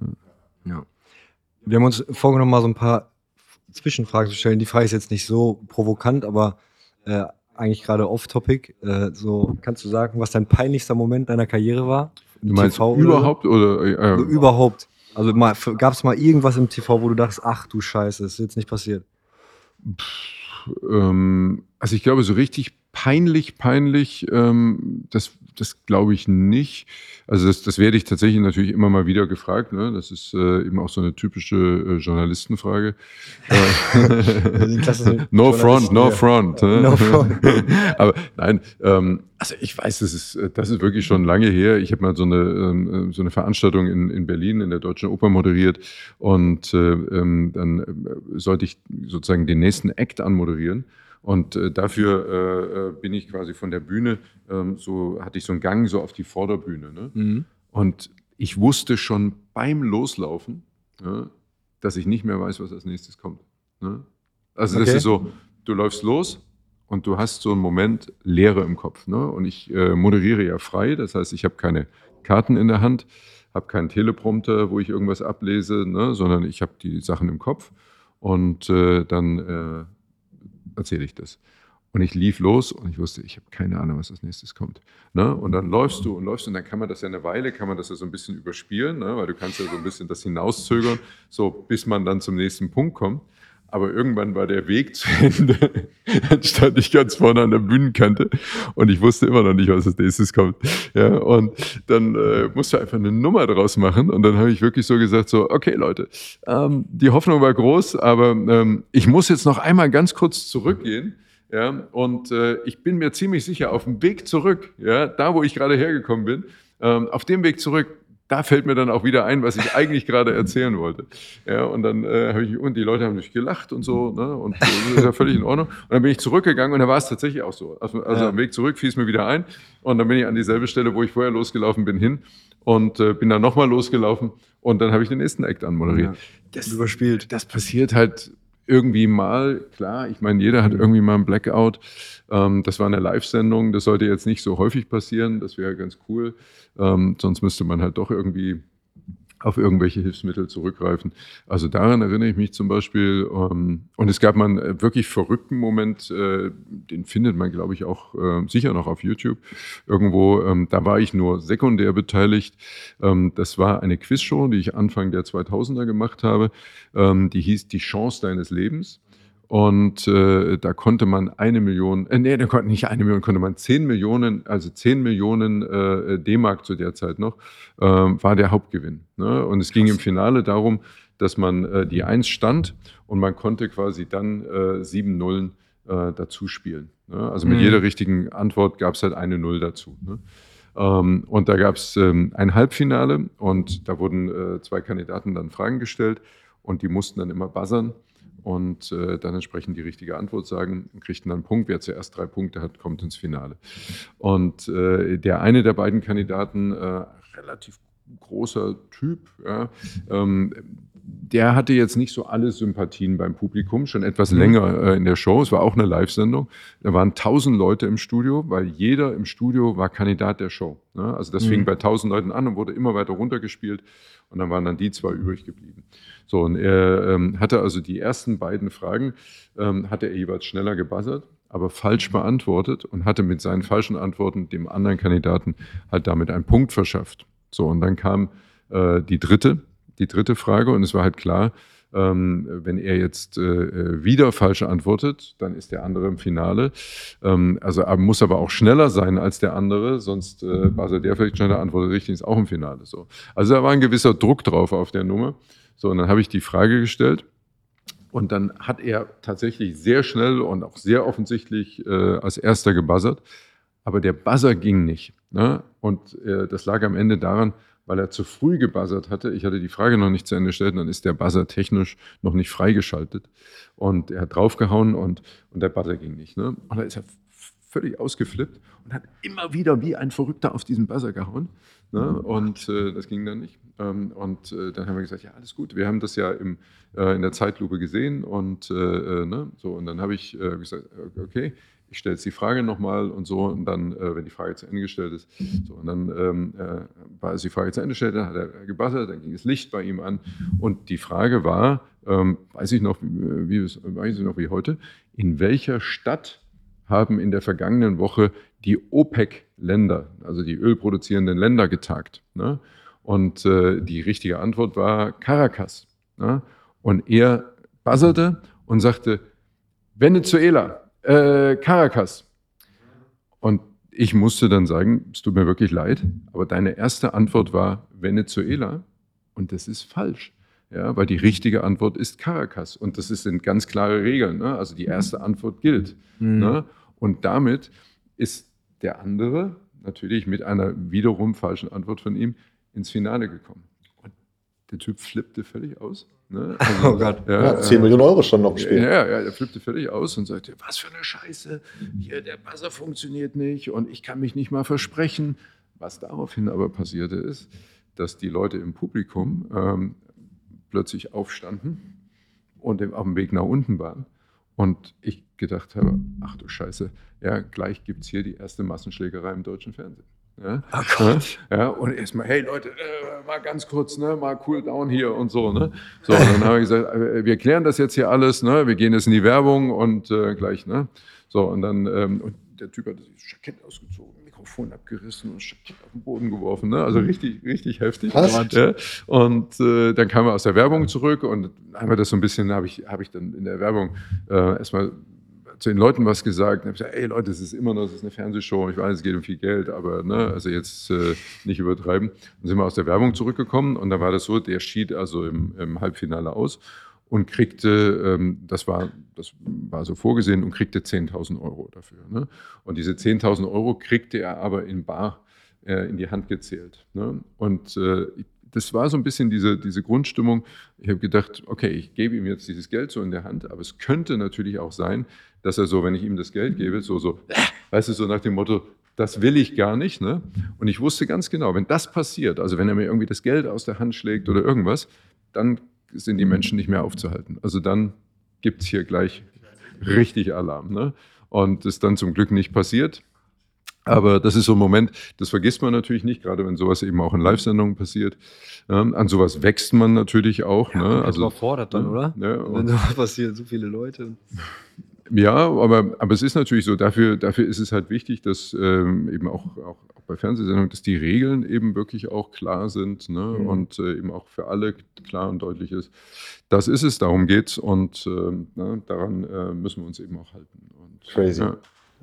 Ja. ja. Wir haben uns vorgenommen, mal so ein paar Zwischenfragen zu stellen. Die Frage ist jetzt nicht so provokant, aber äh, eigentlich gerade off-topic. Äh, so, kannst du sagen, was dein peinlichster Moment deiner Karriere war? Du meinst TV überhaupt oder? oder äh, überhaupt. Also gab es mal irgendwas im TV, wo du dachtest, ach du Scheiße, ist jetzt nicht passiert? Pff, ähm, also ich glaube, so richtig peinlich, peinlich, ähm, das, das glaube ich nicht. Also das, das werde ich tatsächlich natürlich immer mal wieder gefragt. Ne? Das ist äh, eben auch so eine typische äh, Journalistenfrage. no front, no front. Ne? No front. Aber nein, ähm, also ich weiß, das ist, das ist wirklich schon lange her. Ich habe mal so eine, ähm, so eine Veranstaltung in, in Berlin in der Deutschen Oper moderiert und äh, ähm, dann äh, sollte ich sozusagen den nächsten Act anmoderieren. Und äh, dafür äh, äh, bin ich quasi von der Bühne, ähm, so hatte ich so einen Gang so auf die Vorderbühne. Ne? Mhm. Und ich wusste schon beim Loslaufen, ja, dass ich nicht mehr weiß, was als nächstes kommt. Ne? Also okay. das ist so, du läufst los und du hast so einen Moment Leere im Kopf. Ne? Und ich äh, moderiere ja frei, das heißt, ich habe keine Karten in der Hand, habe keinen Teleprompter, wo ich irgendwas ablese, ne? sondern ich habe die Sachen im Kopf. Und äh, dann äh, erzähle ich das. Und ich lief los und ich wusste, ich habe keine Ahnung, was als nächstes kommt. Ne? Und dann läufst du und läufst und dann kann man das ja eine Weile, kann man das ja so ein bisschen überspielen, ne? weil du kannst ja so ein bisschen das hinauszögern, so bis man dann zum nächsten Punkt kommt. Aber irgendwann war der Weg zu Ende. Dann stand ich ganz vorne an der Bühnenkante und ich wusste immer noch nicht, was als nächstes kommt. Ja, und dann äh, musste einfach eine Nummer draus machen. Und dann habe ich wirklich so gesagt: so, okay, Leute, ähm, die Hoffnung war groß, aber ähm, ich muss jetzt noch einmal ganz kurz zurückgehen. Ja, und äh, ich bin mir ziemlich sicher, auf dem Weg zurück, ja, da wo ich gerade hergekommen bin, ähm, auf dem Weg zurück da fällt mir dann auch wieder ein, was ich eigentlich gerade erzählen wollte. Ja, und dann äh, habe ich, und die Leute haben natürlich gelacht und so, ne? Und das ist ja völlig in Ordnung. Und dann bin ich zurückgegangen und da war es tatsächlich auch so. Also, also ja. am Weg zurück fiel es mir wieder ein. Und dann bin ich an dieselbe Stelle, wo ich vorher losgelaufen bin, hin und äh, bin dann nochmal losgelaufen und dann habe ich den nächsten Act anmoderiert. Ja. Das überspielt. Das passiert halt irgendwie mal, klar, ich meine, jeder hat irgendwie mal einen Blackout. Ähm, das war eine Live-Sendung, das sollte jetzt nicht so häufig passieren, das wäre ganz cool. Ähm, sonst müsste man halt doch irgendwie auf irgendwelche Hilfsmittel zurückgreifen. Also daran erinnere ich mich zum Beispiel. Ähm, und es gab mal einen wirklich verrückten Moment, äh, den findet man, glaube ich, auch äh, sicher noch auf YouTube irgendwo. Ähm, da war ich nur sekundär beteiligt. Ähm, das war eine Quizshow, die ich Anfang der 2000er gemacht habe. Die hieß Die Chance deines Lebens. Und äh, da konnte man eine Million, äh, nee, da konnte nicht eine Million, konnte man zehn Millionen, also zehn Millionen äh, D-Mark zu der Zeit noch, äh, war der Hauptgewinn. Ne? Und es ging im Finale darum, dass man äh, die Eins stand und man konnte quasi dann äh, sieben Nullen äh, dazu spielen. Ne? Also mit mhm. jeder richtigen Antwort gab es halt eine Null dazu. Ne? Ähm, und da gab es ähm, ein Halbfinale und da wurden zwei Kandidaten dann Fragen gestellt und die mussten dann immer buzzern und äh, dann entsprechend die richtige Antwort sagen kriegt dann einen Punkt. Wer zuerst drei Punkte hat, kommt ins Finale. Und äh, der eine der beiden Kandidaten, äh, relativ großer Typ, ja, ähm, der hatte jetzt nicht so alle Sympathien beim Publikum, schon etwas mhm. länger äh, in der Show. Es war auch eine Live-Sendung. Da waren tausend Leute im Studio, weil jeder im Studio war Kandidat der Show. Ne? Also das mhm. fing bei tausend Leuten an und wurde immer weiter runtergespielt. Und dann waren dann die zwei übrig geblieben. So, und er ähm, hatte also die ersten beiden Fragen, ähm, hatte er jeweils schneller gebuzzert, aber falsch beantwortet und hatte mit seinen falschen Antworten dem anderen Kandidaten halt damit einen Punkt verschafft. So, und dann kam äh, die dritte, die dritte Frage und es war halt klar, Ähm, wenn er jetzt äh, wieder falsch antwortet, dann ist der andere im Finale. Ähm, also er muss aber auch schneller sein als der andere, sonst äh, buzzert der vielleicht schneller antwortet richtig, ist auch im Finale so. Also da war ein gewisser Druck drauf auf der Nummer. So, und dann habe ich die Frage gestellt. Und dann hat er tatsächlich sehr schnell und auch sehr offensichtlich äh, als erster gebuzzert. Aber der Buzzer ging nicht. Ne? Und äh, das lag am Ende daran, weil er zu früh gebuzzert hatte. Ich hatte die Frage noch nicht zu Ende gestellt, dann ist der Buzzer technisch noch nicht freigeschaltet. Und er hat draufgehauen und, und der Buzzer ging nicht. Ne? Und da ist er völlig ausgeflippt und hat immer wieder wie ein Verrückter auf diesen Buzzer gehauen. Ne? Und äh, das ging dann nicht. Ähm, und äh, dann haben wir gesagt, ja, alles gut. Wir haben das ja im, äh, in der Zeitlupe gesehen. Und, äh, äh, ne? so, und dann habe ich äh, gesagt, okay, ich stelle jetzt die Frage nochmal und so. Und dann, wenn die Frage zu Ende gestellt ist, so, und dann ähm, war es die Frage zu Ende gestellt, dann hat er gebuzzert, dann ging das Licht bei ihm an. Und die Frage war, ähm, weiß ich noch, wie, wie, weiß ich noch wie heute, in welcher Stadt haben in der vergangenen Woche die OPEC-Länder, also die ölproduzierenden Länder, getagt. Ne? Und äh, die richtige Antwort war Caracas. Ne? Und er buzzerte und sagte, Venezuela, äh, Caracas. Und ich musste dann sagen, es tut mir wirklich leid, aber deine erste Antwort war Venezuela und das ist falsch. Ja, weil die richtige Antwort ist Caracas und das sind ganz klare Regeln. Ne? Also die erste Antwort gilt. Mhm. Ne? Und damit ist der andere natürlich mit einer wiederum falschen Antwort von ihm ins Finale gekommen. Und der Typ flippte völlig aus. Ne? Also, oh Gott, ja, ja, 10 Millionen Euro schon noch gespielt. Ja, ja, der flippte völlig aus und sagte, was für eine Scheiße, hier der Buzzer funktioniert nicht und ich kann mich nicht mal versprechen. Was daraufhin aber passierte ist, dass die Leute im Publikum ähm, plötzlich aufstanden und auf dem Weg nach unten waren und ich gedacht habe, ach du Scheiße, ja, gleich gibt es hier die erste Massenschlägerei im deutschen Fernsehen. Ja, Ach Gott. ja und erstmal, hey Leute, äh, mal ganz kurz, ne, mal cool down hier und so. Ne? So, und dann habe ich gesagt, äh, wir klären das jetzt hier alles, ne? wir gehen jetzt in die Werbung und äh, gleich, ne? So, und dann, ähm, und der Typ hat das Jackett ausgezogen Mikrofon abgerissen und auf den Boden geworfen. Ne? Also richtig, richtig heftig. Ja. Und äh, dann kamen wir aus der Werbung zurück und haben wir das so ein bisschen, habe ich, hab ich dann in der Werbung äh, erstmal zu den Leuten was gesagt. Und habe gesagt, ey Leute, es ist immer noch, es ist eine Fernsehshow. Ich weiß, es geht um viel Geld, aber ne, also jetzt äh, nicht übertreiben. Dann sind wir aus der Werbung zurückgekommen und da war das so, der schied also im, im Halbfinale aus und kriegte, ähm, das, war, das war so vorgesehen, und kriegte 10.000 Euro dafür. Ne? Und diese 10.000 Euro kriegte er aber in Bar äh, in die Hand gezählt. Ne? Und äh, das war so ein bisschen diese, diese Grundstimmung. Ich habe gedacht, okay, ich gebe ihm jetzt dieses Geld so in der Hand, aber es könnte natürlich auch sein, dass er so, wenn ich ihm das Geld gebe, so, so, äh, weißt du, so nach dem Motto, das will ich gar nicht. Ne? Und ich wusste ganz genau, wenn das passiert, also wenn er mir irgendwie das Geld aus der Hand schlägt oder irgendwas, dann sind die Menschen nicht mehr aufzuhalten. Also dann gibt es hier gleich richtig Alarm. Ne? Und ist dann zum Glück nicht passiert. Aber das ist so ein Moment, das vergisst man natürlich nicht, gerade wenn sowas eben auch in Live-Sendungen passiert. Ähm, an sowas wächst man natürlich auch. Ja, ne? Also überfordert dann, oder? Ja, wenn sowas passiert, so viele Leute. Ja, aber, aber es ist natürlich so, dafür, dafür ist es halt wichtig, dass ähm, eben auch, auch, auch, bei Fernsehsendungen, dass die Regeln eben wirklich auch klar sind ne? Mhm. und äh, eben auch für alle klar und deutlich ist. Das ist es, darum geht's und äh, ne, daran äh, müssen wir uns eben auch halten. Und, Crazy. Ja.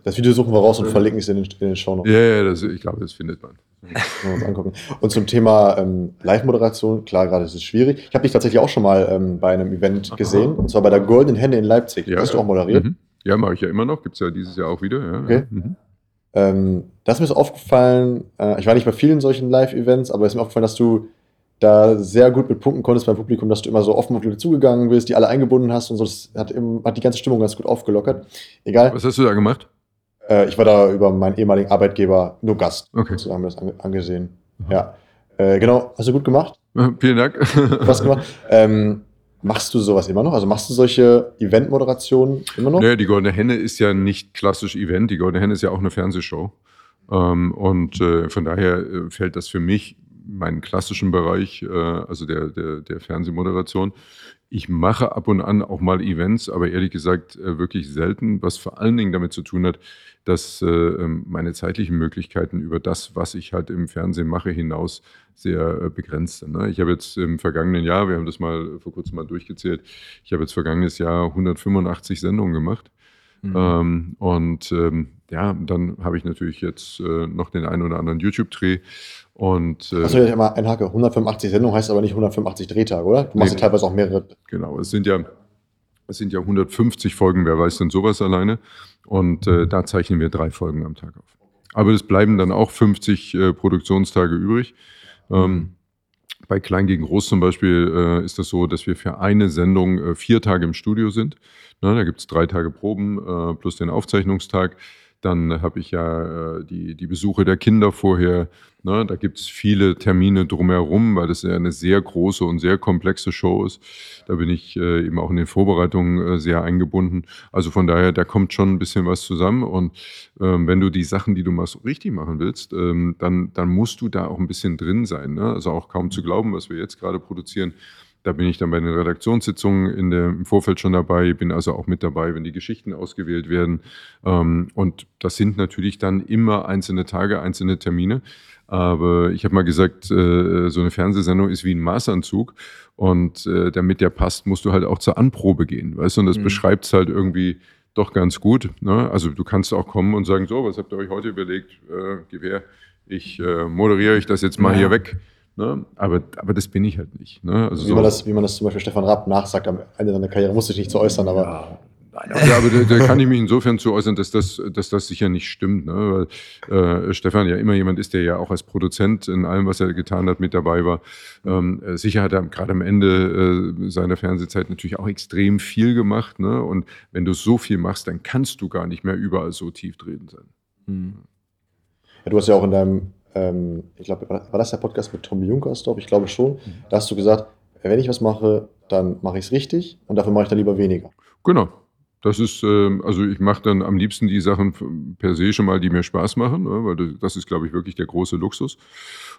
Das Video suchen wir raus und verlinken es in den, in den Show Notes. Ja, ja das, ich glaube, das findet man. uns angucken. Und zum Thema ähm, Live-Moderation, klar, gerade ist es schwierig. Ich habe dich tatsächlich auch schon mal ähm, bei einem Event gesehen, Aha. und zwar bei der Goldenen Hände in Leipzig. Ja, Hast du auch moderiert? Mhm. Ja, mache ich ja immer noch. Gibt es ja dieses Jahr auch wieder. Ja, okay. Mhm. Ähm, das ist mir aufgefallen, äh, ich war nicht bei vielen solchen Live-Events, aber es ist mir aufgefallen, dass du da sehr gut mit punkten konntest beim Publikum, dass du immer so offen auf Leute zugegangen bist, die alle eingebunden hast und so. Das hat, im, hat die ganze Stimmung ganz gut aufgelockert. Egal. Was hast du da gemacht? Äh, ich war da über meinen ehemaligen Arbeitgeber nur Gast. Okay. So haben wir das ange angesehen. Aha. Ja. Äh, genau, hast du gut gemacht. Vielen Dank. Was gemacht. Ähm, machst du sowas immer noch? Also machst du solche Event-Moderationen immer noch? Naja, die Goldene Henne ist ja nicht klassisch Event. Die Goldene Henne ist ja auch eine Fernsehshow. Ähm, und äh, von daher äh, fällt das für mich meinen klassischen Bereich, äh, also der, der, der Fernsehmoderation. Ich mache ab und an auch mal Events, aber ehrlich gesagt äh, wirklich selten, was vor allen Dingen damit zu tun hat, dass äh, ähm, meine zeitlichen Möglichkeiten über das, was ich halt im Fernsehen mache, hinaus sehr äh, begrenzt sind. Ne? Ich habe jetzt im vergangenen Jahr, wir haben das mal vor kurzem mal durchgezählt, ich habe jetzt vergangenes Jahr 185 Sendungen gemacht. Mhm. Ähm, und ähm, ja, dann habe ich natürlich jetzt äh, noch den einen oder anderen YouTube-Dreh. Und, äh, Achso, ja mal ein Hacke. 185 Sendungen heißt aber nicht 185 Drehtage, oder? Du machst nee, ja teilweise auch mehrere. Genau, es sind ja, es sind ja 150 Folgen, wer weiß denn sowas alleine. Und äh, da zeichnen wir drei Folgen am Tag auf. Aber es bleiben dann auch 50 äh, Produktionstage übrig. Ähm, bei Klein gegen Groß zum Beispiel äh, ist das so, dass wir für eine Sendung äh, vier Tage im Studio sind. Ne, da gibt es drei Tage Proben äh, plus den Aufzeichnungstag. Dann habe ich ja äh, die, die Besuche der Kinder vorher. Ne? Da gibt es viele Termine drumherum, weil das ja eine sehr große und sehr komplexe Show ist. Da bin ich äh, eben auch in den Vorbereitungen äh, sehr eingebunden. Also von daher, da kommt schon ein bisschen was zusammen. Und ähm, wenn du die Sachen, die du machst, richtig machen willst, ähm, dann, dann musst du da auch ein bisschen drin sein. Ne? Also auch kaum zu glauben, was wir jetzt gerade produzieren. Da bin ich dann bei den Redaktionssitzungen in der, im Vorfeld schon dabei, bin also auch mit dabei, wenn die Geschichten ausgewählt werden. Ähm, und das sind natürlich dann immer einzelne Tage, einzelne Termine. Aber ich habe mal gesagt, äh, so eine Fernsehsendung ist wie ein Maßanzug. Und äh, damit der passt, musst du halt auch zur Anprobe gehen. Weißt du, und das mhm. beschreibt es halt irgendwie doch ganz gut. Ne? Also du kannst auch kommen und sagen, so, was habt ihr euch heute überlegt? Äh, Gewehr, ich äh, moderiere euch das jetzt mal ja. hier weg. Ne? Aber, aber das bin ich halt nicht. Ne? Also wie, so, man das, wie man das zum Beispiel Stefan Rapp nachsagt am Ende seiner Karriere, musste ich nicht zu äußern, aber. Ja. Nein, aber, da, da, kann ich mich insofern zu äußern, dass das, dass das sicher nicht stimmt. Ne? Weil äh, Stefan ja immer jemand ist, der ja auch als Produzent in allem, was er getan hat, mit dabei war. Ähm, äh, sicher hat er gerade am Ende äh, seiner Fernsehzeit natürlich auch extrem viel gemacht. Ne? Und wenn du so viel machst, dann kannst du gar nicht mehr überall so tief drin sein. Mhm. Ja, du hast ja auch in deinem ähm, ich glaube, war das der Podcast mit Tom Junkersdorf? Ich glaube schon. Da hast du gesagt, wenn ich was mache, dann mache ich es richtig und dafür mache ich dann lieber weniger. Genau. Das ist, äh, also ich mache dann am liebsten die Sachen per se schon mal, die mir Spaß machen, ne, weil das ist, glaube ich, wirklich der große Luxus.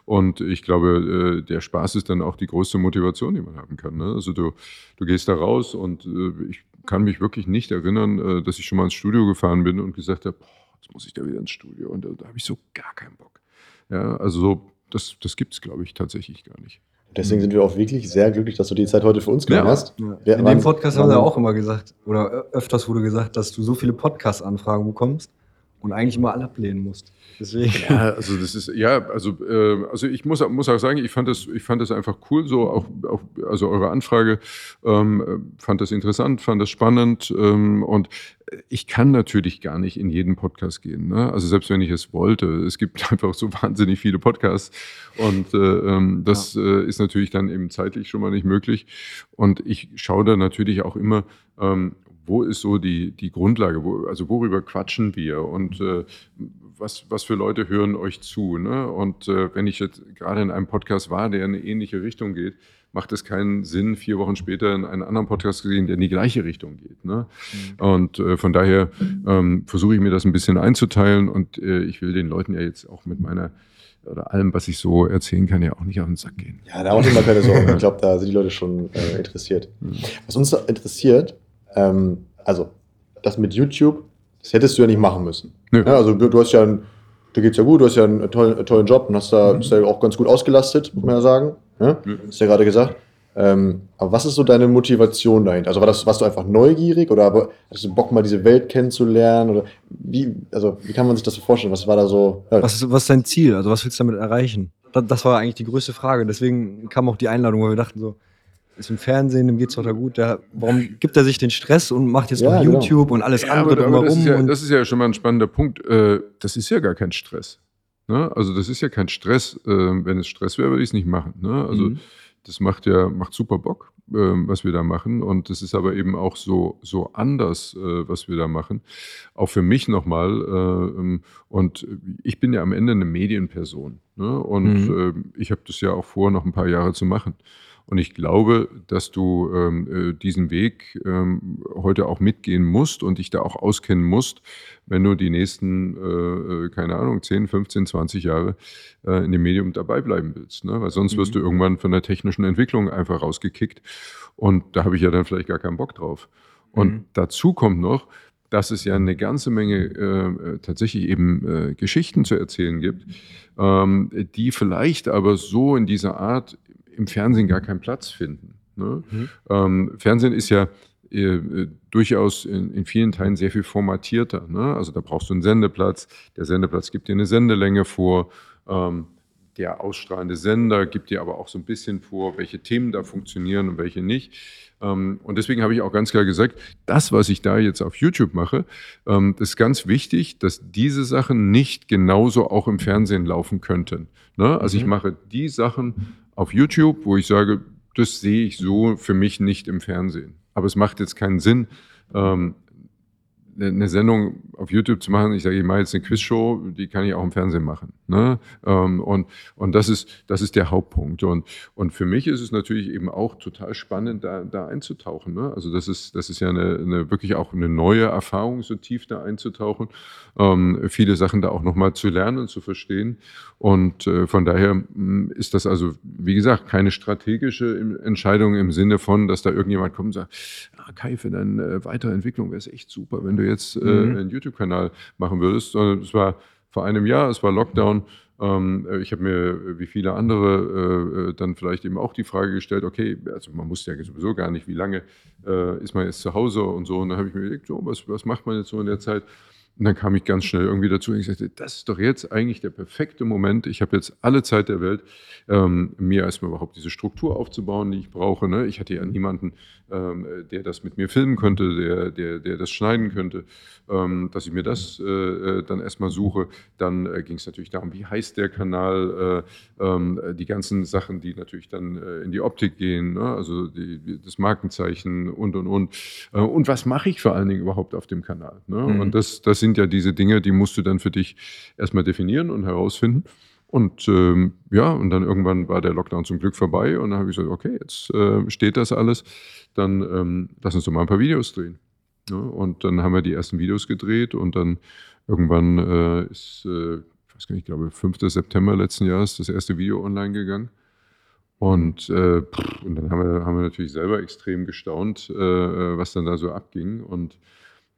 Und ich glaube, äh, der Spaß ist dann auch die größte Motivation, die man haben kann. Ne? Also du, du gehst da raus und äh, ich kann mich wirklich nicht erinnern, äh, dass ich schon mal ins Studio gefahren bin und gesagt habe, jetzt muss ich da wieder ins Studio und da, da habe ich so gar keinen Bock. Ja, also so, das, das gibt es, glaube ich, tatsächlich gar nicht. Deswegen sind wir auch wirklich sehr glücklich, dass du die Zeit heute für uns genommen ja. hast. Ja. In dem Podcast haben wir auch immer gesagt, oder öfters wurde gesagt, dass du so viele Podcast-Anfragen bekommst und eigentlich immer alle ablehnen musst. Deswegen. Ja, also das ist, ja, also, äh, also ich muss, muss auch sagen, ich fand das, ich fand das einfach cool, so auch, auch also eure Anfrage, ähm, fand das interessant, fand das spannend ähm, und ich kann natürlich gar nicht in jeden Podcast gehen. Ne? Also selbst wenn ich es wollte, es gibt einfach so wahnsinnig viele Podcasts und äh, ähm, das ja. äh, ist natürlich dann eben zeitlich schon mal nicht möglich. Und ich schaue da natürlich auch immer, ähm, wo ist so die, die Grundlage, wo, also worüber quatschen wir und äh, was, was für Leute hören euch zu. Ne? Und äh, wenn ich jetzt gerade in einem Podcast war, der in eine ähnliche Richtung geht, macht es keinen Sinn, vier Wochen später in einen anderen Podcast zu sehen, der in die gleiche Richtung geht. Ne? Mhm. Und äh, von daher ähm, versuche ich mir das ein bisschen einzuteilen und äh, ich will den Leuten ja jetzt auch mit meiner oder allem, was ich so erzählen kann, ja auch nicht auf den Sack gehen. Ja, da auch immer keine Sorgen. Ich glaube, da sind die Leute schon äh, interessiert. Mhm. Was uns interessiert, ähm, also das mit YouTube, das hättest du ja nicht machen müssen. Ja, also du hast ja, ein, dir geht's ja gut, du hast ja einen tollen, tollen Job und hast da, mhm. bist ja auch ganz gut ausgelastet, muss man ja sagen. Ja? Mhm. Hast ja gerade gesagt. Ähm, aber was ist so deine Motivation dahinter? Also war das, warst du einfach neugierig oder hattest du Bock, mal diese Welt kennenzulernen? Oder wie, also wie kann man sich das so vorstellen? Was war da so? Ja. Was, ist, was ist dein Ziel? Also was willst du damit erreichen? Das, das war eigentlich die größte Frage. Deswegen kam auch die Einladung, weil wir dachten so, ist im Fernsehen, dem geht es doch da gut. Der, warum gibt er sich den Stress und macht jetzt ja, noch genau. YouTube und alles ja, andere aber, aber das, ist ja, das ist ja schon mal ein spannender Punkt. Äh, das ist ja gar kein Stress. Ne? Also das ist ja kein Stress. Äh, wenn es Stress wäre, würde ich es nicht machen. Ne? Also mhm. das macht ja macht super Bock, äh, was wir da machen. Und das ist aber eben auch so, so anders, äh, was wir da machen. Auch für mich nochmal. Äh, ähm, und ich bin ja am Ende eine Medienperson. Ne? Und mhm. Äh, ich habe das ja auch vor, noch ein paar Jahre zu machen. Und ich glaube, dass du ähm, äh, diesen Weg ähm, heute auch mitgehen musst und dich da auch auskennen musst, wenn du die nächsten, äh, äh keine Ahnung, 10, 15, 20 Jahre äh, in dem Medium dabei bleiben willst. Ne? Weil sonst mhm. wirst du irgendwann von der technischen Entwicklung einfach rausgekickt. Und da habe ich ja dann vielleicht gar keinen Bock drauf. Und mhm. dazu kommt noch, dass es ja eine ganze Menge äh, tatsächlich eben äh, Geschichten zu erzählen gibt, ähm, die vielleicht aber so in dieser Art im Fernsehen gar keinen Platz finden. Ne? Mhm. Ähm, Fernsehen ist ja äh, durchaus in, in, vielen Teilen sehr viel formatierter. Ne? Also da brauchst du einen Sendeplatz, der Sendeplatz gibt dir eine Sendelänge vor. Ähm, der ausstrahlende Sender gibt dir aber auch so ein bisschen vor, welche Themen da funktionieren und welche nicht. Ähm, und deswegen habe ich auch ganz klar gesagt, das, was ich da jetzt auf YouTube mache, ähm, das ist ganz wichtig, dass diese Sachen nicht genauso auch im Fernsehen laufen könnten. Ne? Also ich mhm. mache die Sachen auf YouTube, wo ich sage, das sehe ich so für mich nicht im Fernsehen. Aber es macht jetzt keinen Sinn, ähm, eine Sendung auf YouTube zu machen, ich sage, ich mache jetzt eine Quizshow, die kann ich auch im Fernsehen machen. Ne? Ähm, und und das, ist, das ist der Hauptpunkt. Und, und für mich ist es natürlich eben auch total spannend, da, da einzutauchen. Ne? Also das ist, das ist ja eine, eine, wirklich auch eine neue Erfahrung, so tief da einzutauchen, ähm, viele Sachen da auch nochmal zu lernen und zu verstehen. Und äh, von daher hm, ist das also, wie gesagt, keine strategische Entscheidung im Sinne von, dass da irgendjemand kommt und sagt, ah, Kai, für deine weitere Entwicklung wäre es echt super, wenn du jetzt äh, mhm. einen YouTube-Kanal machen würdest. Sondern es war vor einem Jahr, es war Lockdown. Ähm, ich habe mir, wie viele andere, äh, dann vielleicht eben auch die Frage gestellt, okay, also man wusste ja sowieso gar nicht, wie lange äh, ist man jetzt zu Hause und so. Und dann habe ich mir überlegt, so, was, was macht man jetzt so in der Zeit? Und dann kam ich ganz schnell irgendwie dazu und ich sagte, das ist doch jetzt eigentlich der perfekte Moment. Ich habe jetzt alle Zeit der Welt, ähm, mir erstmal überhaupt diese Struktur aufzubauen, die ich brauche. Ne? Ich hatte ja niemanden, ähm, der das mit mir filmen könnte, der, der, der das schneiden könnte, ähm, dass ich mir das äh, äh dann erstmal suche. Dann äh, ging es natürlich darum, wie heißt der Kanal, äh, ähm, die ganzen Sachen, die natürlich dann äh, in die Optik gehen, ne? also die, das Markenzeichen und, und, und. Äh, und was mache ich vor allen Dingen überhaupt auf dem Kanal? Ne? Mhm. Und das, das sind ja diese Dinge, die musst du dann für dich erstmal definieren und herausfinden. Und ähm, ja, und dann irgendwann war der Lockdown zum Glück vorbei und dann habe ich gesagt, okay, jetzt äh, steht das alles, dann ähm, lass uns doch mal ein paar Videos drehen. Ja, und dann haben wir die ersten Videos gedreht und dann irgendwann äh, ist, äh, ich weiß gar nicht, ich glaube 5. September letzten Jahres das erste Video online gegangen. Und, äh, und dann haben wir, haben wir natürlich selber extrem gestaunt, äh, äh, was dann da so abging. Und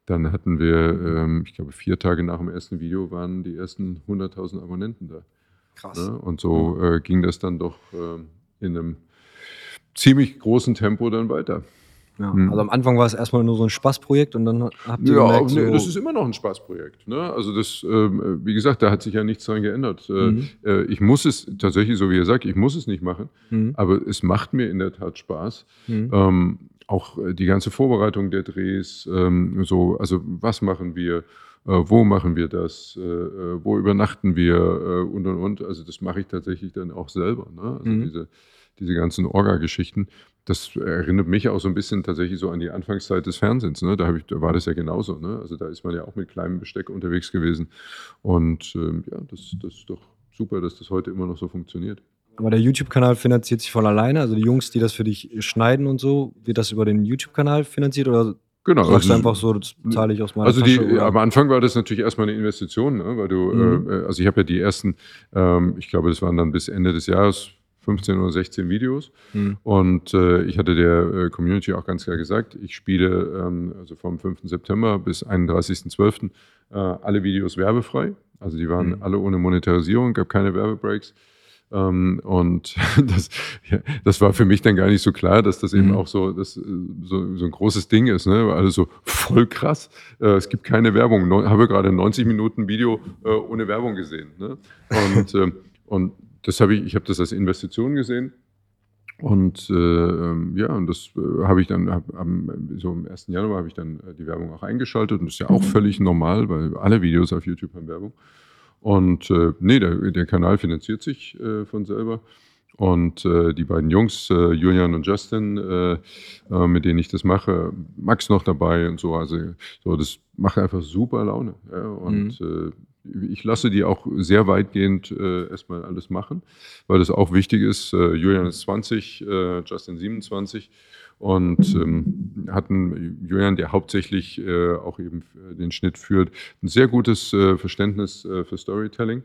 dann hatten wir, ähm, ich glaube, vier Tage nach dem ersten Video waren die ersten 100.000 Abonnenten da. Krass. Ne? Und so äh, ging das dann doch äh, in einem ziemlich großen Tempo dann weiter. Ja, hm. Also am Anfang war es erstmal nur so ein Spaßprojekt und dann habt ihr ja, gemerkt, so das ist immer noch ein Spaßprojekt. Ne? Also das, ähm, wie gesagt, da hat sich ja nichts dran geändert. Äh, mhm. Äh, ich muss es tatsächlich, so wie ihr sagt, ich muss es nicht machen, mhm. aber es macht mir in der Tat Spaß. Mhm. Ähm, auch äh, die ganze Vorbereitung der Drehs, ähm, so, also was machen wir, wo machen wir das, äh, äh wo übernachten wir äh, und und und. Also das mache ich tatsächlich dann auch selber. Ne? Also mhm. diese, diese ganzen Orga-Geschichten, das erinnert mich auch so ein bisschen tatsächlich so an die Anfangszeit des Fernsehens. Ne? Da, ich, da war das ja genauso. Ne? Also da ist man ja auch mit kleinem Besteck unterwegs gewesen. Und ähm, ja, das, das ist doch super, dass das heute immer noch so funktioniert. Aber der YouTube-Kanal finanziert sich von alleine. Also die Jungs, die das für dich schneiden und so, wird das über den YouTube-Kanal finanziert oder Genau. Sagst also, einfach so, das zahle ich aus meiner also die, Tasche. am Anfang war das natürlich erstmal eine Investition, ne? weil du, mhm. äh, also ich habe ja die ersten, ähm, ich glaube, das waren dann bis Ende des Jahres 15 oder 16 Videos. Mhm. Und äh, ich hatte der äh, Community auch ganz klar gesagt, ich spiele ähm, also vom 5. September bis 31.12. Äh, alle Videos werbefrei. Also die waren mhm. alle ohne Monetarisierung, gab keine Werbebreaks. Ähm, und das, ja, das war für mich dann gar nicht so klar, dass das eben mhm. auch so, das, äh, so, so ein großes Ding ist. Ne? Also so voll krass. Äh, es gibt keine Werbung. No, habe gerade 90 Minuten Video äh, ohne Werbung gesehen. Ne? Und, äh, und das habe ich, ich habe das als Investition gesehen. Und äh, ähm, ja, und das äh, habe ich dann, hab, am, so im 1. Januar habe ich dann die Werbung auch eingeschaltet und das ist ja auch mhm. völlig normal, weil alle Videos auf YouTube haben Werbung. Und äh, nee, der, der Kanal finanziert sich äh, von selber. Und äh, die beiden Jungs, äh, Julian und Justin, äh, äh, mit denen ich das mache, Max noch dabei und so, also so, das macht einfach super Laune. Ja? Und mhm. ich lasse die auch sehr weitgehend äh, erstmal alles machen, weil das auch wichtig ist. Äh, Julian ist 20, äh, Justin 27 und ähm, hatten Julian, der hauptsächlich äh, auch eben den Schnitt führt, ein sehr gutes äh, Verständnis äh, für Storytelling.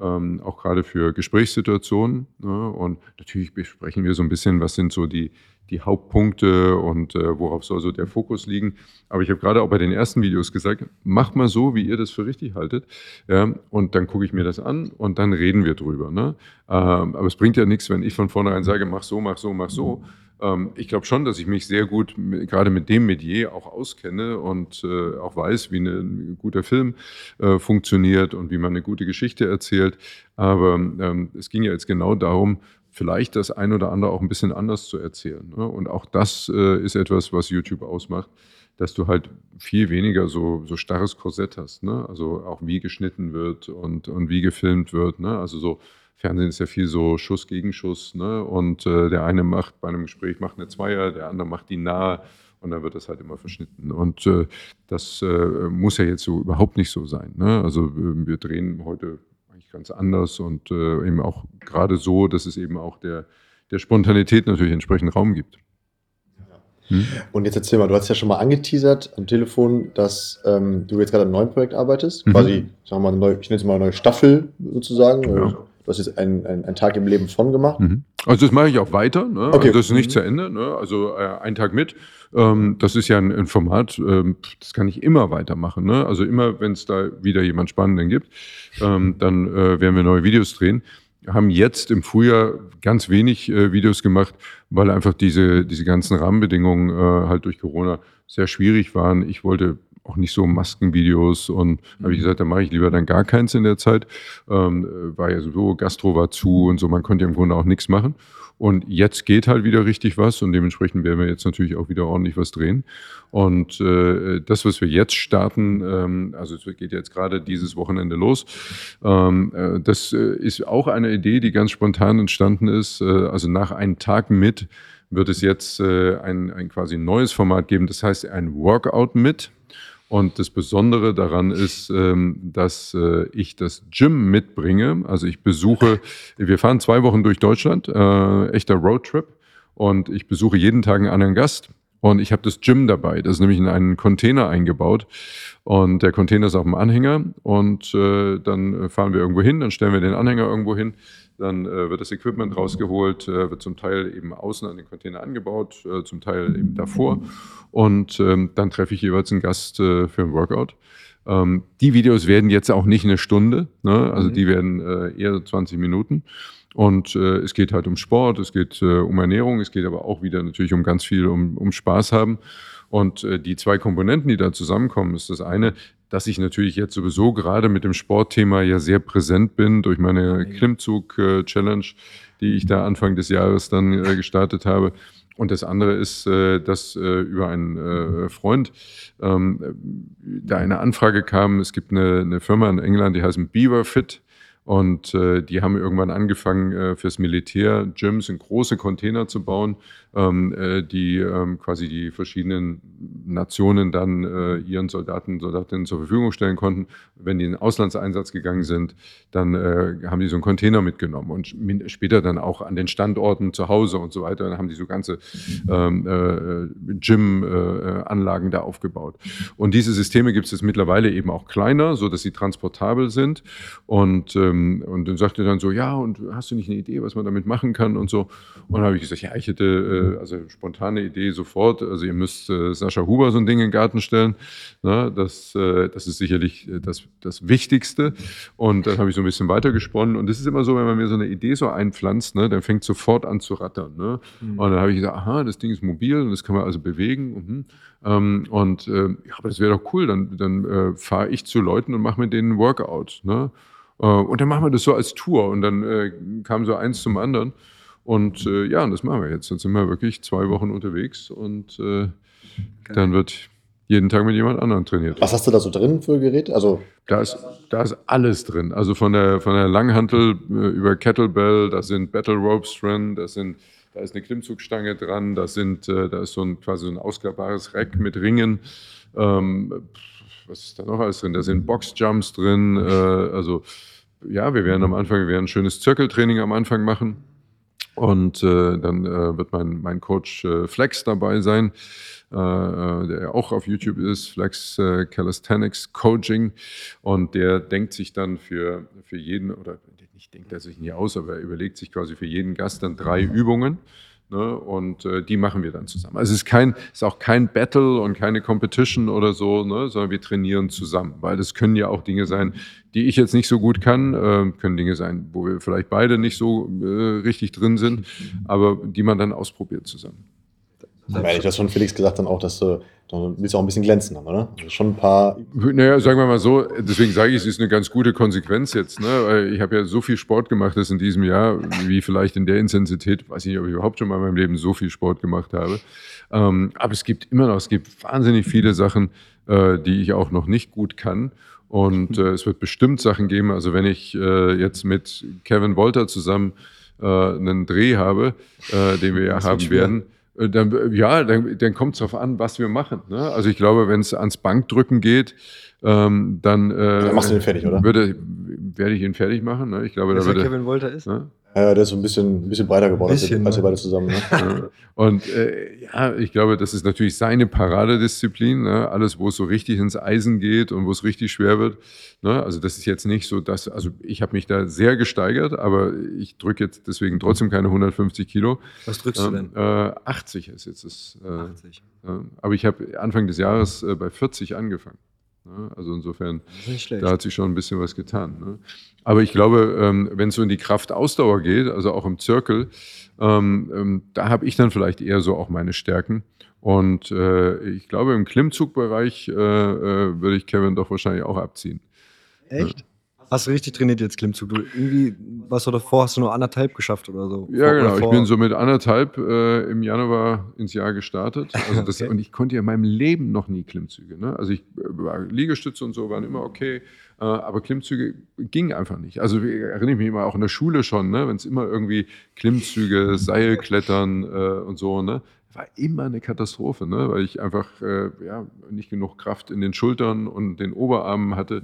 Ähm, auch gerade für Gesprächssituationen. Ne? Und natürlich besprechen wir so ein bisschen, was sind so die, die Hauptpunkte und äh, worauf soll so der Fokus liegen. Aber ich habe gerade auch bei den ersten Videos gesagt, macht mal so, wie ihr das für richtig haltet. Ja? Und dann gucke ich mir das an und dann reden wir drüber. Ne? Ähm, aber es bringt ja nichts, wenn ich von vornherein sage, mach so, mach so, mach so. Ähm, ich glaube schon, dass ich mich sehr gut gerade mit dem Metier auch auskenne und äh, auch weiß, wie ein guter Film äh, funktioniert und wie man eine gute Geschichte erzählt. Aber ähm, es ging ja jetzt genau darum, vielleicht das ein oder andere auch ein bisschen anders zu erzählen. Ne? Und auch das äh, ist etwas, was YouTube ausmacht, dass du halt viel weniger so, so starres Korsett hast. Ne? Also auch wie geschnitten wird und, und wie gefilmt wird. Ne? Also so Fernsehen ist ja viel so Schuss gegen Schuss, ne? Und äh, der eine macht bei einem Gespräch macht eine Zweier, der andere macht die nahe und dann wird das halt immer verschnitten. Und äh, das äh, muss ja jetzt so überhaupt nicht so sein. Ne? Also äh, wir drehen heute eigentlich ganz anders und äh, eben auch gerade so, dass es eben auch der, der Spontanität natürlich entsprechend Raum gibt. Hm? Und jetzt erzähl mal, du hast ja schon mal angeteasert am Telefon, dass ähm, du jetzt gerade an einem neuen Projekt arbeitest. Mhm. Quasi, sagen wir mal, neue, ich nenne es mal eine neue Staffel sozusagen. Ja. Du hast jetzt einen, einen, einen Tag im Leben von gemacht. Mhm. Also das mache ich auch weiter. Ne? Okay. Also das ist nicht mhm. zu Ende. Ne? Also äh, ein Tag mit. Ähm, das ist ja ein, ein Format, ähm, das kann ich immer weitermachen. Ne? Also immer, wenn es da wieder jemand Spannenden gibt, ähm, dann äh, werden wir neue Videos drehen. Wir haben jetzt im Frühjahr ganz wenig äh, Videos gemacht, weil einfach diese, diese ganzen Rahmenbedingungen äh, halt durch Corona sehr schwierig waren. Ich wollte auch nicht so Maskenvideos und mhm. habe ich gesagt, da mache ich lieber dann gar keins in der Zeit. Ähm, war ja so, Gastro war zu und so, man konnte ja im Grunde auch nichts machen. Und jetzt geht halt wieder richtig was und dementsprechend werden wir jetzt natürlich auch wieder ordentlich was drehen. Und äh, das, was wir jetzt starten, ähm, also es geht jetzt gerade dieses Wochenende los, ähm, äh, das äh, ist auch eine Idee, die ganz spontan entstanden ist. Äh, also nach einem Tag mit wird es jetzt äh, ein, ein quasi neues Format geben, das heißt ein Workout mit. Und das Besondere daran ist, ähm, dass äh, ich das Gym mitbringe. Also ich besuche, wir fahren zwei Wochen durch Deutschland, äh, echter Roadtrip. Und ich besuche jeden Tag einen anderen Gast. Und ich habe das Gym dabei. Das ist nämlich in einen Container eingebaut. Und der Container ist auf dem Anhänger. Und äh, dann fahren wir irgendwo hin, dann stellen wir den Anhänger irgendwo hin. Dann äh, wird das Equipment rausgeholt, äh, wird zum Teil eben außen an den Container angebaut, äh, zum Teil eben davor. Und ähm, dann treffe ich jeweils einen Gast äh, für ein Workout. Ähm, die Videos werden jetzt auch nicht eine Stunde, ne? also mhm. die werden äh, eher 20 Minuten. Und äh, es geht halt um Sport, es geht äh, um Ernährung, es geht aber auch wieder natürlich um ganz viel um, um Spaß haben. Und äh, die zwei Komponenten, die da zusammenkommen, ist das eine, dass ich natürlich jetzt sowieso gerade mit dem Sportthema ja sehr präsent bin durch meine Klimmzug-Challenge, die ich da Anfang des Jahres dann äh, gestartet habe. Und das andere ist, äh, dass äh, über einen Freund ähm, da eine Anfrage kam. Es gibt eine, Firma in England, die heißt Beaver Fit. Und die haben irgendwann angefangen, fürs Militär Gyms in große Container zu bauen, die ähm, quasi die verschiedenen Nationen dann äh, ihren Soldaten, Soldatinnen zur Verfügung stellen konnten. Wenn die in den Auslandseinsatz gegangen sind, dann äh, haben die so einen Container mitgenommen und später dann auch an den Standorten zu Hause und so weiter, dann haben die so ganze ähm, äh, Gym-Anlagen da aufgebaut. Und diese Systeme gibt es jetzt mittlerweile eben auch kleiner, so dass sie transportabel sind und äh, ähm, und dann sagte dann so, ja, und hast du nicht eine Idee, was man damit machen kann und so. Und dann habe ich gesagt, ja, ich hätte äh, also spontane Idee sofort. Also ihr müsst äh, Sascha Huber so ein Ding in den Garten stellen. Na, ne? das, äh, das ist sicherlich äh, das, das Wichtigste. Und dann habe ich so ein bisschen weitergesponnen. Und das ist immer so, wenn man mir so eine Idee so einpflanzt, ne, dann fängt sofort an zu rattern. Ne? Mhm. Und dann habe ich gesagt, aha, das Ding ist mobil und das kann man also bewegen. Mhm. Ähm, und äh, ja, aber das wäre doch cool. Dann, dann äh, fahre ich zu Leuten und mache mit denen ein Workout. Ne? Äh, und dann machen wir das so als Tour. Und dann äh, kam so eins zum anderen. Und äh, ja, und das machen wir jetzt. Jetzt sind wir wirklich zwei Wochen unterwegs und äh, dann wird jeden Tag mit jemand anderem trainiert. Was hast du da so drin für Gerät? Also da ist, da ist alles drin. Also von der, von der Langhantel äh, über Kettlebell, da sind Battle Ropes drin, da, sind, da ist eine Klimmzugstange dran, da, sind, äh, da ist so ein, quasi so ein ausklappbares Rack mit Ringen. Ähm, was ist da noch alles drin? Da sind Boxjumps drin. Äh, also ja, wir werden am Anfang, wir werden ein schönes Zirkeltraining am Anfang machen. Und äh, dann äh, wird mein, mein Coach äh, Flex dabei sein, äh, äh, der auch auf YouTube ist, Flex äh, Calisthenics Coaching. Und der denkt sich dann für, für jeden, oder nicht denkt er sich nie aus, aber er überlegt sich quasi für jeden Gast dann drei Übungen. Ne, und äh, die machen wir dann zusammen. Also es ist, kein, ist auch kein Battle und keine Competition oder so, ne, sondern wir trainieren zusammen, weil das können ja auch Dinge sein, die ich jetzt nicht so gut kann, äh, können Dinge sein, wo wir vielleicht beide nicht so äh, richtig drin sind, aber die man dann ausprobiert zusammen. Weil ich das schon Felix gesagt dann auch, dass du, du willst auch ein bisschen glänzen haben, oder? Also schon ein paar. Naja, sagen wir mal so, deswegen sage ich, es ist eine ganz gute Konsequenz jetzt. Ne? Ich habe ja so viel Sport gemacht das in diesem Jahr, wie vielleicht in der Intensität, weiß ich nicht, ob ich überhaupt schon mal in meinem Leben so viel Sport gemacht habe. Ähm, aber es gibt immer noch, es gibt wahnsinnig viele Sachen, äh, die ich auch noch nicht gut kann. Und äh, es wird bestimmt Sachen geben, also wenn ich äh, jetzt mit Kevin Wolter zusammen einen Dreh habe, den wir ja haben werden, äh, dann, ja, dann, dann kommt es darauf an, was wir machen. Ne? Also ich glaube, wenn es ans Bankdrücken geht, ähm, dann, äh, dann machst du den fertig, oder? Würde, werde ich ihn fertig machen. Ne? Ich glaube, da würde, Kevin Wolter ist. Ne? Ja, der ist so ein bisschen, ein bisschen breiter geworden bisschen, als, wir beide zusammen. Ne? Und äh, ja, ich glaube, das ist natürlich seine Paradedisziplin. Ne? Alles, wo es so richtig ins Eisen geht und wo es richtig schwer wird. Ne? Also das ist jetzt nicht so, dass, also ich habe mich da sehr gesteigert, aber ich drücke jetzt deswegen trotzdem keine 150 Kilo. Was drückst du denn? Äh, 80 ist jetzt das. Äh, 80. aber ich habe Anfang des Jahres äh, bei 40 angefangen. Ne? Also insofern, da hat sich schon ein bisschen was getan. Ne? Aber ich glaube, ähm, wenn es so in die Kraftausdauer geht, also auch im Zirkel, ähm, ähm, da habe ich dann vielleicht eher so auch meine Stärken. Und äh, ich glaube, im Klimmzugbereich äh, äh, würde ich Kevin doch wahrscheinlich auch abziehen. Echt? Hast du richtig trainiert jetzt Klimmzug? Du irgendwie, was du davor hast du nur anderthalb geschafft oder so? Ja, genau. Ich bin so mit anderthalb äh, im Januar ins Jahr gestartet. Also das, okay. Und ich konnte ja in meinem Leben noch nie Klimmzüge. Ne? Also ich äh, Liegestütze und so waren immer okay, äh, aber Klimmzüge gingen einfach nicht. Also ich erinnere mich immer auch in der Schule schon, ne? wenn es immer irgendwie Klimmzüge, Seilklettern äh, und so, ne? War immer eine Katastrophe, ne? weil ich einfach äh, ja, nicht genug Kraft in den Schultern und den Oberarmen hatte.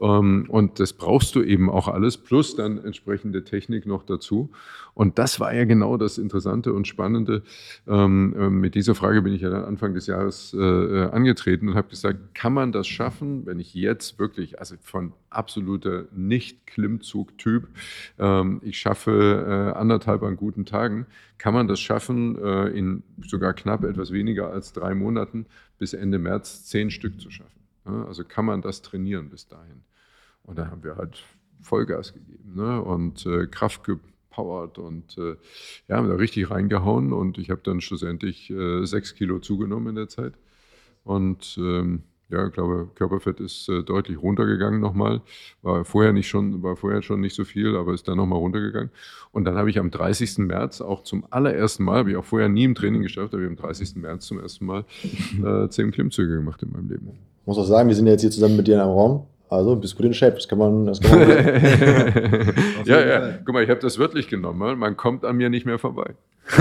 Ähm, und das brauchst du eben auch alles, plus dann entsprechende Technik noch dazu. Und das war ja genau das Interessante und Spannende. Ähm, äh, mit dieser Frage bin ich ja dann Anfang des Jahres äh, äh, angetreten und habe gesagt, kann man das schaffen, wenn ich jetzt wirklich, also von absoluter Nicht-Klimmzug-Typ, ähm, ich schaffe äh, anderthalb an guten Tagen, kann man das schaffen, äh, in sogar knapp etwas weniger als drei Monaten bis Ende März zehn Stück zu schaffen. Also kann man das trainieren bis dahin. Und da haben wir halt Vollgas gegeben ne? und äh, Kraft gepowert und äh, ja, haben da richtig reingehauen und ich habe dann schlussendlich äh, sechs Kilo zugenommen in der Zeit. Und ähm, ja, ich glaube, Körperfett ist äh, deutlich runtergegangen nochmal. War vorher nicht schon, war vorher schon nicht so viel, aber ist dann nochmal runtergegangen. Und dann habe ich am 30. März auch zum allerersten Mal, habe ich auch vorher nie im Training geschafft, habe ich am 30. März zum ersten Mal äh, zehn Klimmzüge gemacht in meinem Leben. Ich muss auch sagen, wir sind ja jetzt hier zusammen mit dir in einem Raum. Also bist gut in Shape, das kann man. Das kann man ja, ja. Guck mal, ich habe das wörtlich genommen. Man kommt an mir nicht mehr vorbei.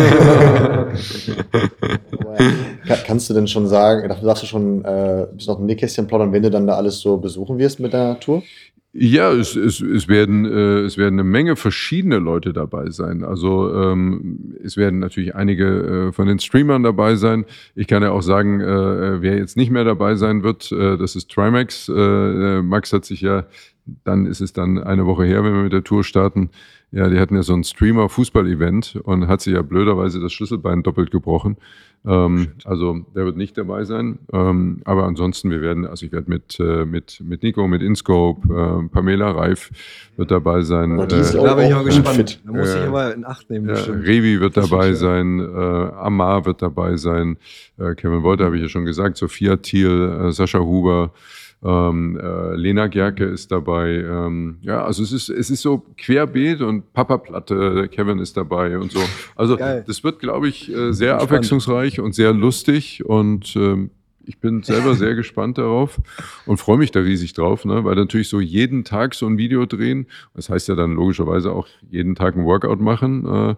Kannst du denn schon sagen, darfst du schon äh, bis noch ein Nähkästchen plaudern, wenn du dann da alles so besuchen wirst mit der Tour? Ja, es, es, es, werden, äh, es werden eine Menge verschiedene Leute dabei sein. Also ähm, es werden natürlich einige äh, von den Streamern dabei sein. Ich kann ja auch sagen, äh, wer jetzt nicht mehr dabei sein wird, äh, das ist Trimax. Äh, äh, Max hat sich ja, dann ist es dann eine Woche her, wenn wir mit der Tour starten, ja, die hatten ja so ein Streamer-Fußball-Event und hat sich ja blöderweise das Schlüsselbein doppelt gebrochen. Ähm, also der wird nicht dabei sein. Ähm, aber ansonsten, wir werden, also ich werde mit, äh, mit, mit Nico, mit Inscope, äh, Pamela Reif wird dabei sein. Die ist äh, da bin ich auch gespannt. Da muss ich aber in Acht nehmen. Ja, Revi wird dabei sein, äh, Amar wird dabei sein, äh, Kevin Wolter habe ich ja schon gesagt, Sophia Thiel, äh, Sascha Huber, ähm, äh, Lena Gerke ist dabei. Ähm, ja, also es ist, es ist so querbeet und Papa Platte, Kevin ist dabei und so. Also Geil. das wird, glaube ich, äh, sehr Spannend. abwechslungsreich und sehr lustig und ähm, ich bin selber sehr gespannt darauf und freue mich da riesig drauf, ne? weil natürlich so jeden Tag so ein Video drehen, das heißt ja dann logischerweise auch jeden Tag ein Workout machen, äh,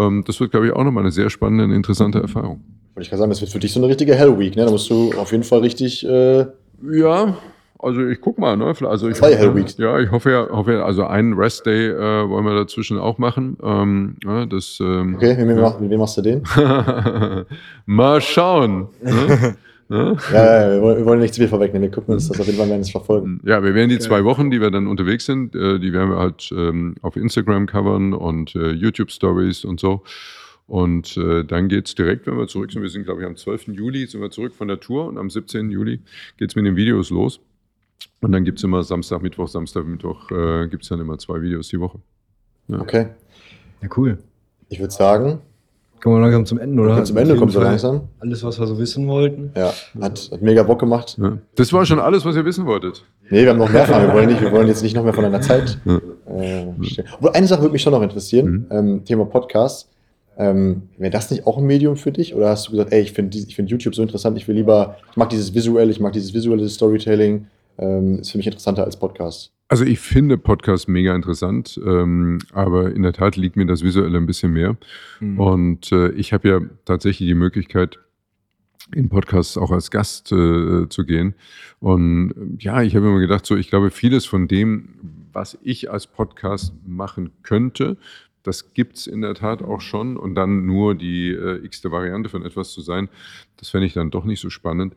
ähm, das wird, glaube ich, auch nochmal eine sehr spannende und interessante Erfahrung. Und ich kann sagen, das wird für dich so eine richtige Hell Week, ne? da musst du auf jeden Fall richtig... Äh Ja, also ich guck mal, ne? Also ich, Zwei Hell Weeks. Ja, ich hoffe ja, hoffe ja, also einen Rest Day äh, wollen wir dazwischen auch machen. Ähm, ja, das, ähm, Okay, mit wem, mach- mit wem machst du den? mal schauen. Ne? Ja, ja, wir wollen, wir wollen nicht zu viel vorwegnehmen. Wir gucken uns das auf jeden Fall werden es verfolgen. Ja, wir werden die zwei Wochen, die wir dann unterwegs sind, äh, die werden wir halt ähm, auf Instagram covern und äh, YouTube Stories und so. Und äh, dann geht's direkt, wenn wir zurück sind, wir sind, glaube ich, am 12. Juli sind wir zurück von der Tour und am 17. Juli geht's mit den Videos los. Und dann gibt's immer Samstag, Mittwoch, Samstag, Mittwoch, äh, gibt's dann immer zwei Videos die Woche. Okay, Ja, cool. ich würde sagen, Kommen wir langsam zum Ende, oder? zum Ende, kommt so langsam. Alles, was wir so wissen wollten. Ja, hat, hat mega Bock gemacht. Ja. Das war schon alles, was ihr wissen wolltet. Nee, wir haben noch mehr Fragen. Wir wollen, nicht, wir wollen jetzt nicht noch mehr von deiner Zeit Ja. äh, stehen. Obwohl, eine Sache würde mich schon noch interessieren: Mhm. ähm, Thema Podcast. Ähm, Wäre das nicht auch ein Medium für dich? Oder hast du gesagt, ey, ich finde ich find YouTube so interessant, ich will lieber, ich mag dieses visuelle, ich mag dieses visuelle Storytelling, ähm, ist für mich interessanter als Podcast. Also ich finde Podcast mega interessant, ähm, aber in der Tat liegt mir das Visuelle ein bisschen mehr. Mhm. Und äh, ich habe ja tatsächlich die Möglichkeit, in Podcasts auch als Gast äh, zu gehen. Und äh, ja, ich habe immer gedacht, so, ich glaube, vieles von dem, was ich als Podcast machen könnte, das gibt's in der Tat auch schon. Und dann nur die äh, x-te Variante von etwas zu sein, das fände ich dann doch nicht so spannend.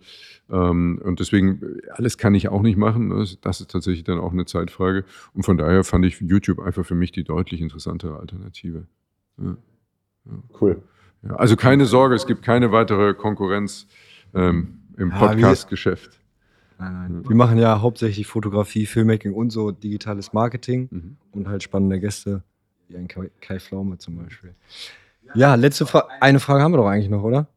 Ähm, und deswegen, äh, alles kann ich auch nicht machen. ne? Das ist tatsächlich dann auch eine Zeitfrage. Und von daher fand ich YouTube einfach für mich die deutlich interessantere Alternative. Ja. Cool. Ja, also keine Sorge, es gibt keine weitere Konkurrenz ähm, im Ja, Podcast-Geschäft. Nein, nein. Wir machen ja hauptsächlich Fotografie, Filmmaking und so digitales Marketing Mhm. und halt spannende Gäste, wie ein Kai, Kai Pflaume zum Beispiel. Ja, letzte Frage. Eine Frage haben wir doch eigentlich noch, oder?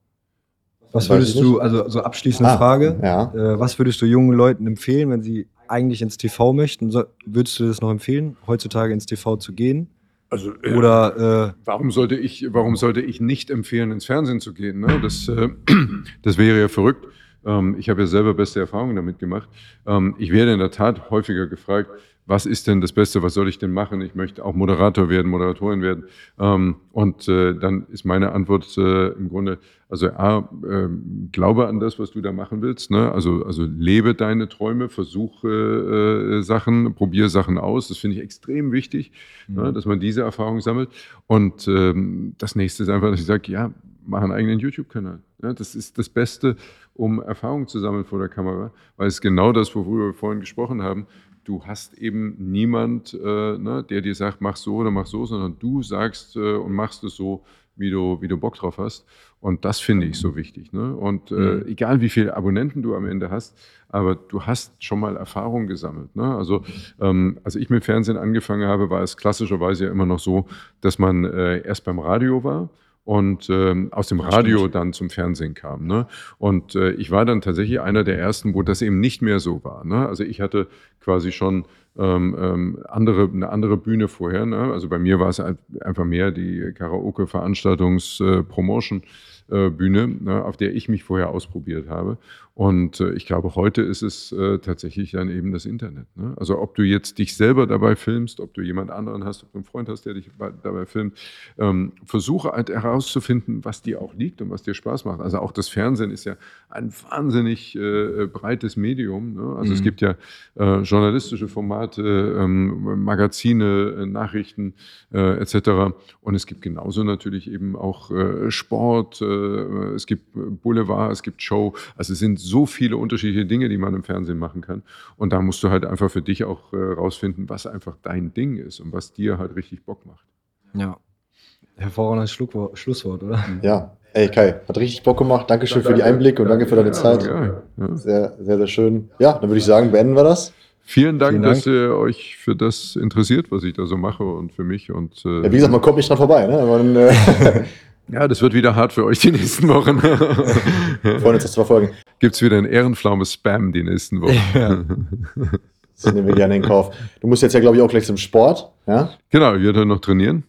Was würdest du, also so abschließende Ah, Frage, Ja. äh, was würdest du jungen Leuten empfehlen, wenn sie eigentlich ins TV möchten? So, würdest du das noch empfehlen, heutzutage ins TV zu gehen? Also, Oder äh, warum sollte ich, warum sollte ich nicht empfehlen, ins Fernsehen zu gehen? Ne? Das, äh, das wäre ja verrückt. Ähm, ich habe ja selber beste Erfahrungen damit gemacht. Ähm, ich werde in der Tat häufiger gefragt, was ist denn das Beste, was soll ich denn machen? Ich möchte auch Moderator werden, Moderatorin werden. Ähm, und äh, dann ist meine Antwort äh, im Grunde, also A, ähm, glaube an das, was du da machen willst. Ne? Also, also lebe deine Träume, versuche äh, Sachen, probiere Sachen aus. Das finde ich extrem wichtig, ne? dass man diese Erfahrung sammelt. Und ähm, das nächste ist einfach, dass ich sage, ja, mach einen eigenen YouTube-Kanal. Ja, das ist das Beste, um Erfahrung zu sammeln vor der Kamera, weil es genau das, worüber wir vorhin gesprochen haben, du hast eben niemand, äh, ne, der dir sagt, mach so oder mach so, sondern du sagst äh, und machst es so, wie du, wie du Bock drauf hast. Und das finde ich so wichtig. Ne? Und äh, Mhm. egal wie viele Abonnenten du am Ende hast, aber du hast schon mal Erfahrung gesammelt. Ne? Also ähm, als ich mit Fernsehen angefangen habe, war es klassischerweise ja immer noch so, dass man äh, erst beim Radio war und ähm, aus dem Radio dann zum Fernsehen kam. Ne? Und äh, ich war dann tatsächlich einer der ersten, wo das eben nicht mehr so war. Ne? Also ich hatte quasi schon ähm, ähm, andere, eine andere Bühne vorher. Ne? Also bei mir war es ein- einfach mehr die Karaoke-Veranstaltungs-Promotion-Bühne, ne? auf der ich mich vorher ausprobiert habe. Und äh, ich glaube, heute ist es äh, tatsächlich dann eben das Internet. Ne? Also ob du jetzt dich selber dabei filmst, ob du jemand anderen hast, ob du einen Freund hast, der dich bei- dabei filmt, ähm, versuche halt herauszufinden, was dir auch liegt und was dir Spaß macht. Also auch das Fernsehen ist ja ein wahnsinnig äh, breites Medium. Ne? Also es Mhm. gibt ja äh, journalistische Formate, ähm, Magazine, äh, Nachrichten äh, etc. Und es gibt genauso natürlich eben auch äh, Sport, äh, es gibt Boulevard, es gibt Show. Also es sind so viele unterschiedliche Dinge, die man im Fernsehen machen kann. Und da musst du halt einfach für dich auch äh, rausfinden, was einfach dein Ding ist und was dir halt richtig Bock macht. ja, hervorragendes Schlusswort, oder? Ja. Ey, Kai, hat richtig Bock gemacht. Dankeschön für die Einblicke und danke für deine Zeit. Ja, ja. Sehr, sehr, sehr schön. Ja, dann würde ich sagen, beenden wir das. Vielen Dank, Vielen Dank. dass ihr euch für das interessiert, was ich da so mache und für mich. Und äh, Ja, wie gesagt, man kommt nicht dran vorbei. Ne? Man, äh, ja, das wird wieder hart für euch die nächsten Wochen. freuen uns, das zu verfolgen. Gibt es wieder ein ehrenflaumes Spam die nächsten Wochen. Ja. Das nehmen wir gerne in Kauf. Du musst jetzt ja, glaube ich, auch gleich zum Sport. Ja? Genau, ich werde dann noch trainieren.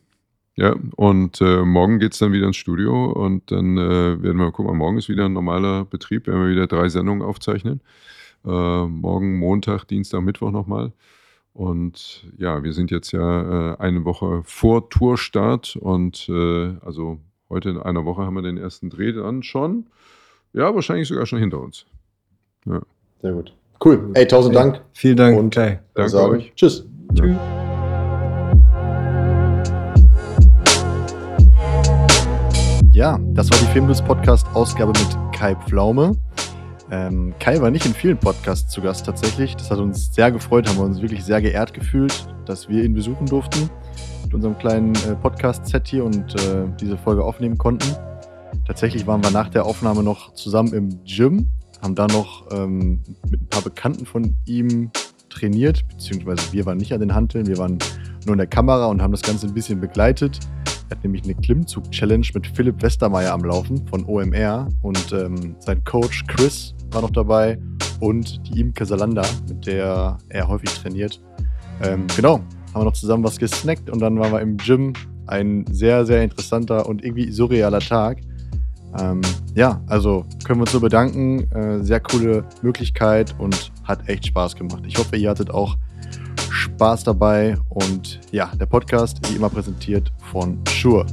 Ja, und äh, morgen geht's dann wieder ins Studio und dann äh, werden wir, guck mal, morgen ist wieder ein normaler Betrieb, werden wir wieder drei Sendungen aufzeichnen. Äh, morgen, Montag, Dienstag, Mittwoch nochmal. Und ja, wir sind jetzt ja äh, eine Woche vor Tourstart und äh, also heute in einer Woche haben wir den ersten Dreh dann schon. Ja, wahrscheinlich sogar schon hinter uns. Sehr gut. Cool. Ey, tausend Dank. Vielen Dank. Und Kai. Danke sagen, euch. Tschüss. Tschüss. Ja, das war die Filmlust Podcast Ausgabe mit Kai Pflaume. Ähm, Kai war nicht in vielen Podcasts zu Gast tatsächlich. Das hat uns sehr gefreut, haben wir uns wirklich sehr geehrt gefühlt, dass wir ihn besuchen durften mit unserem kleinen äh, Podcast-Set hier und äh, diese Folge aufnehmen konnten. Tatsächlich waren wir nach der Aufnahme noch zusammen im Gym, haben da noch ähm, mit ein paar Bekannten von ihm trainiert, beziehungsweise wir waren nicht an den Hanteln, wir waren nur in der Kamera und haben das Ganze ein bisschen begleitet. Er hat nämlich eine Klimmzug-Challenge mit Philipp Westermeier am Laufen von OMR und ähm, sein Coach Chris war noch dabei und die Imke Salanda, mit der er häufig trainiert. Ähm, genau, haben wir noch zusammen was gesnackt und dann waren wir im Gym. Ein sehr, sehr interessanter und irgendwie surrealer Tag. Ähm, ja, also können wir uns so bedanken. Äh, sehr coole Möglichkeit und hat echt Spaß gemacht. Ich hoffe, ihr hattet auch Spaß dabei und ja, der Podcast wie immer präsentiert von Shure.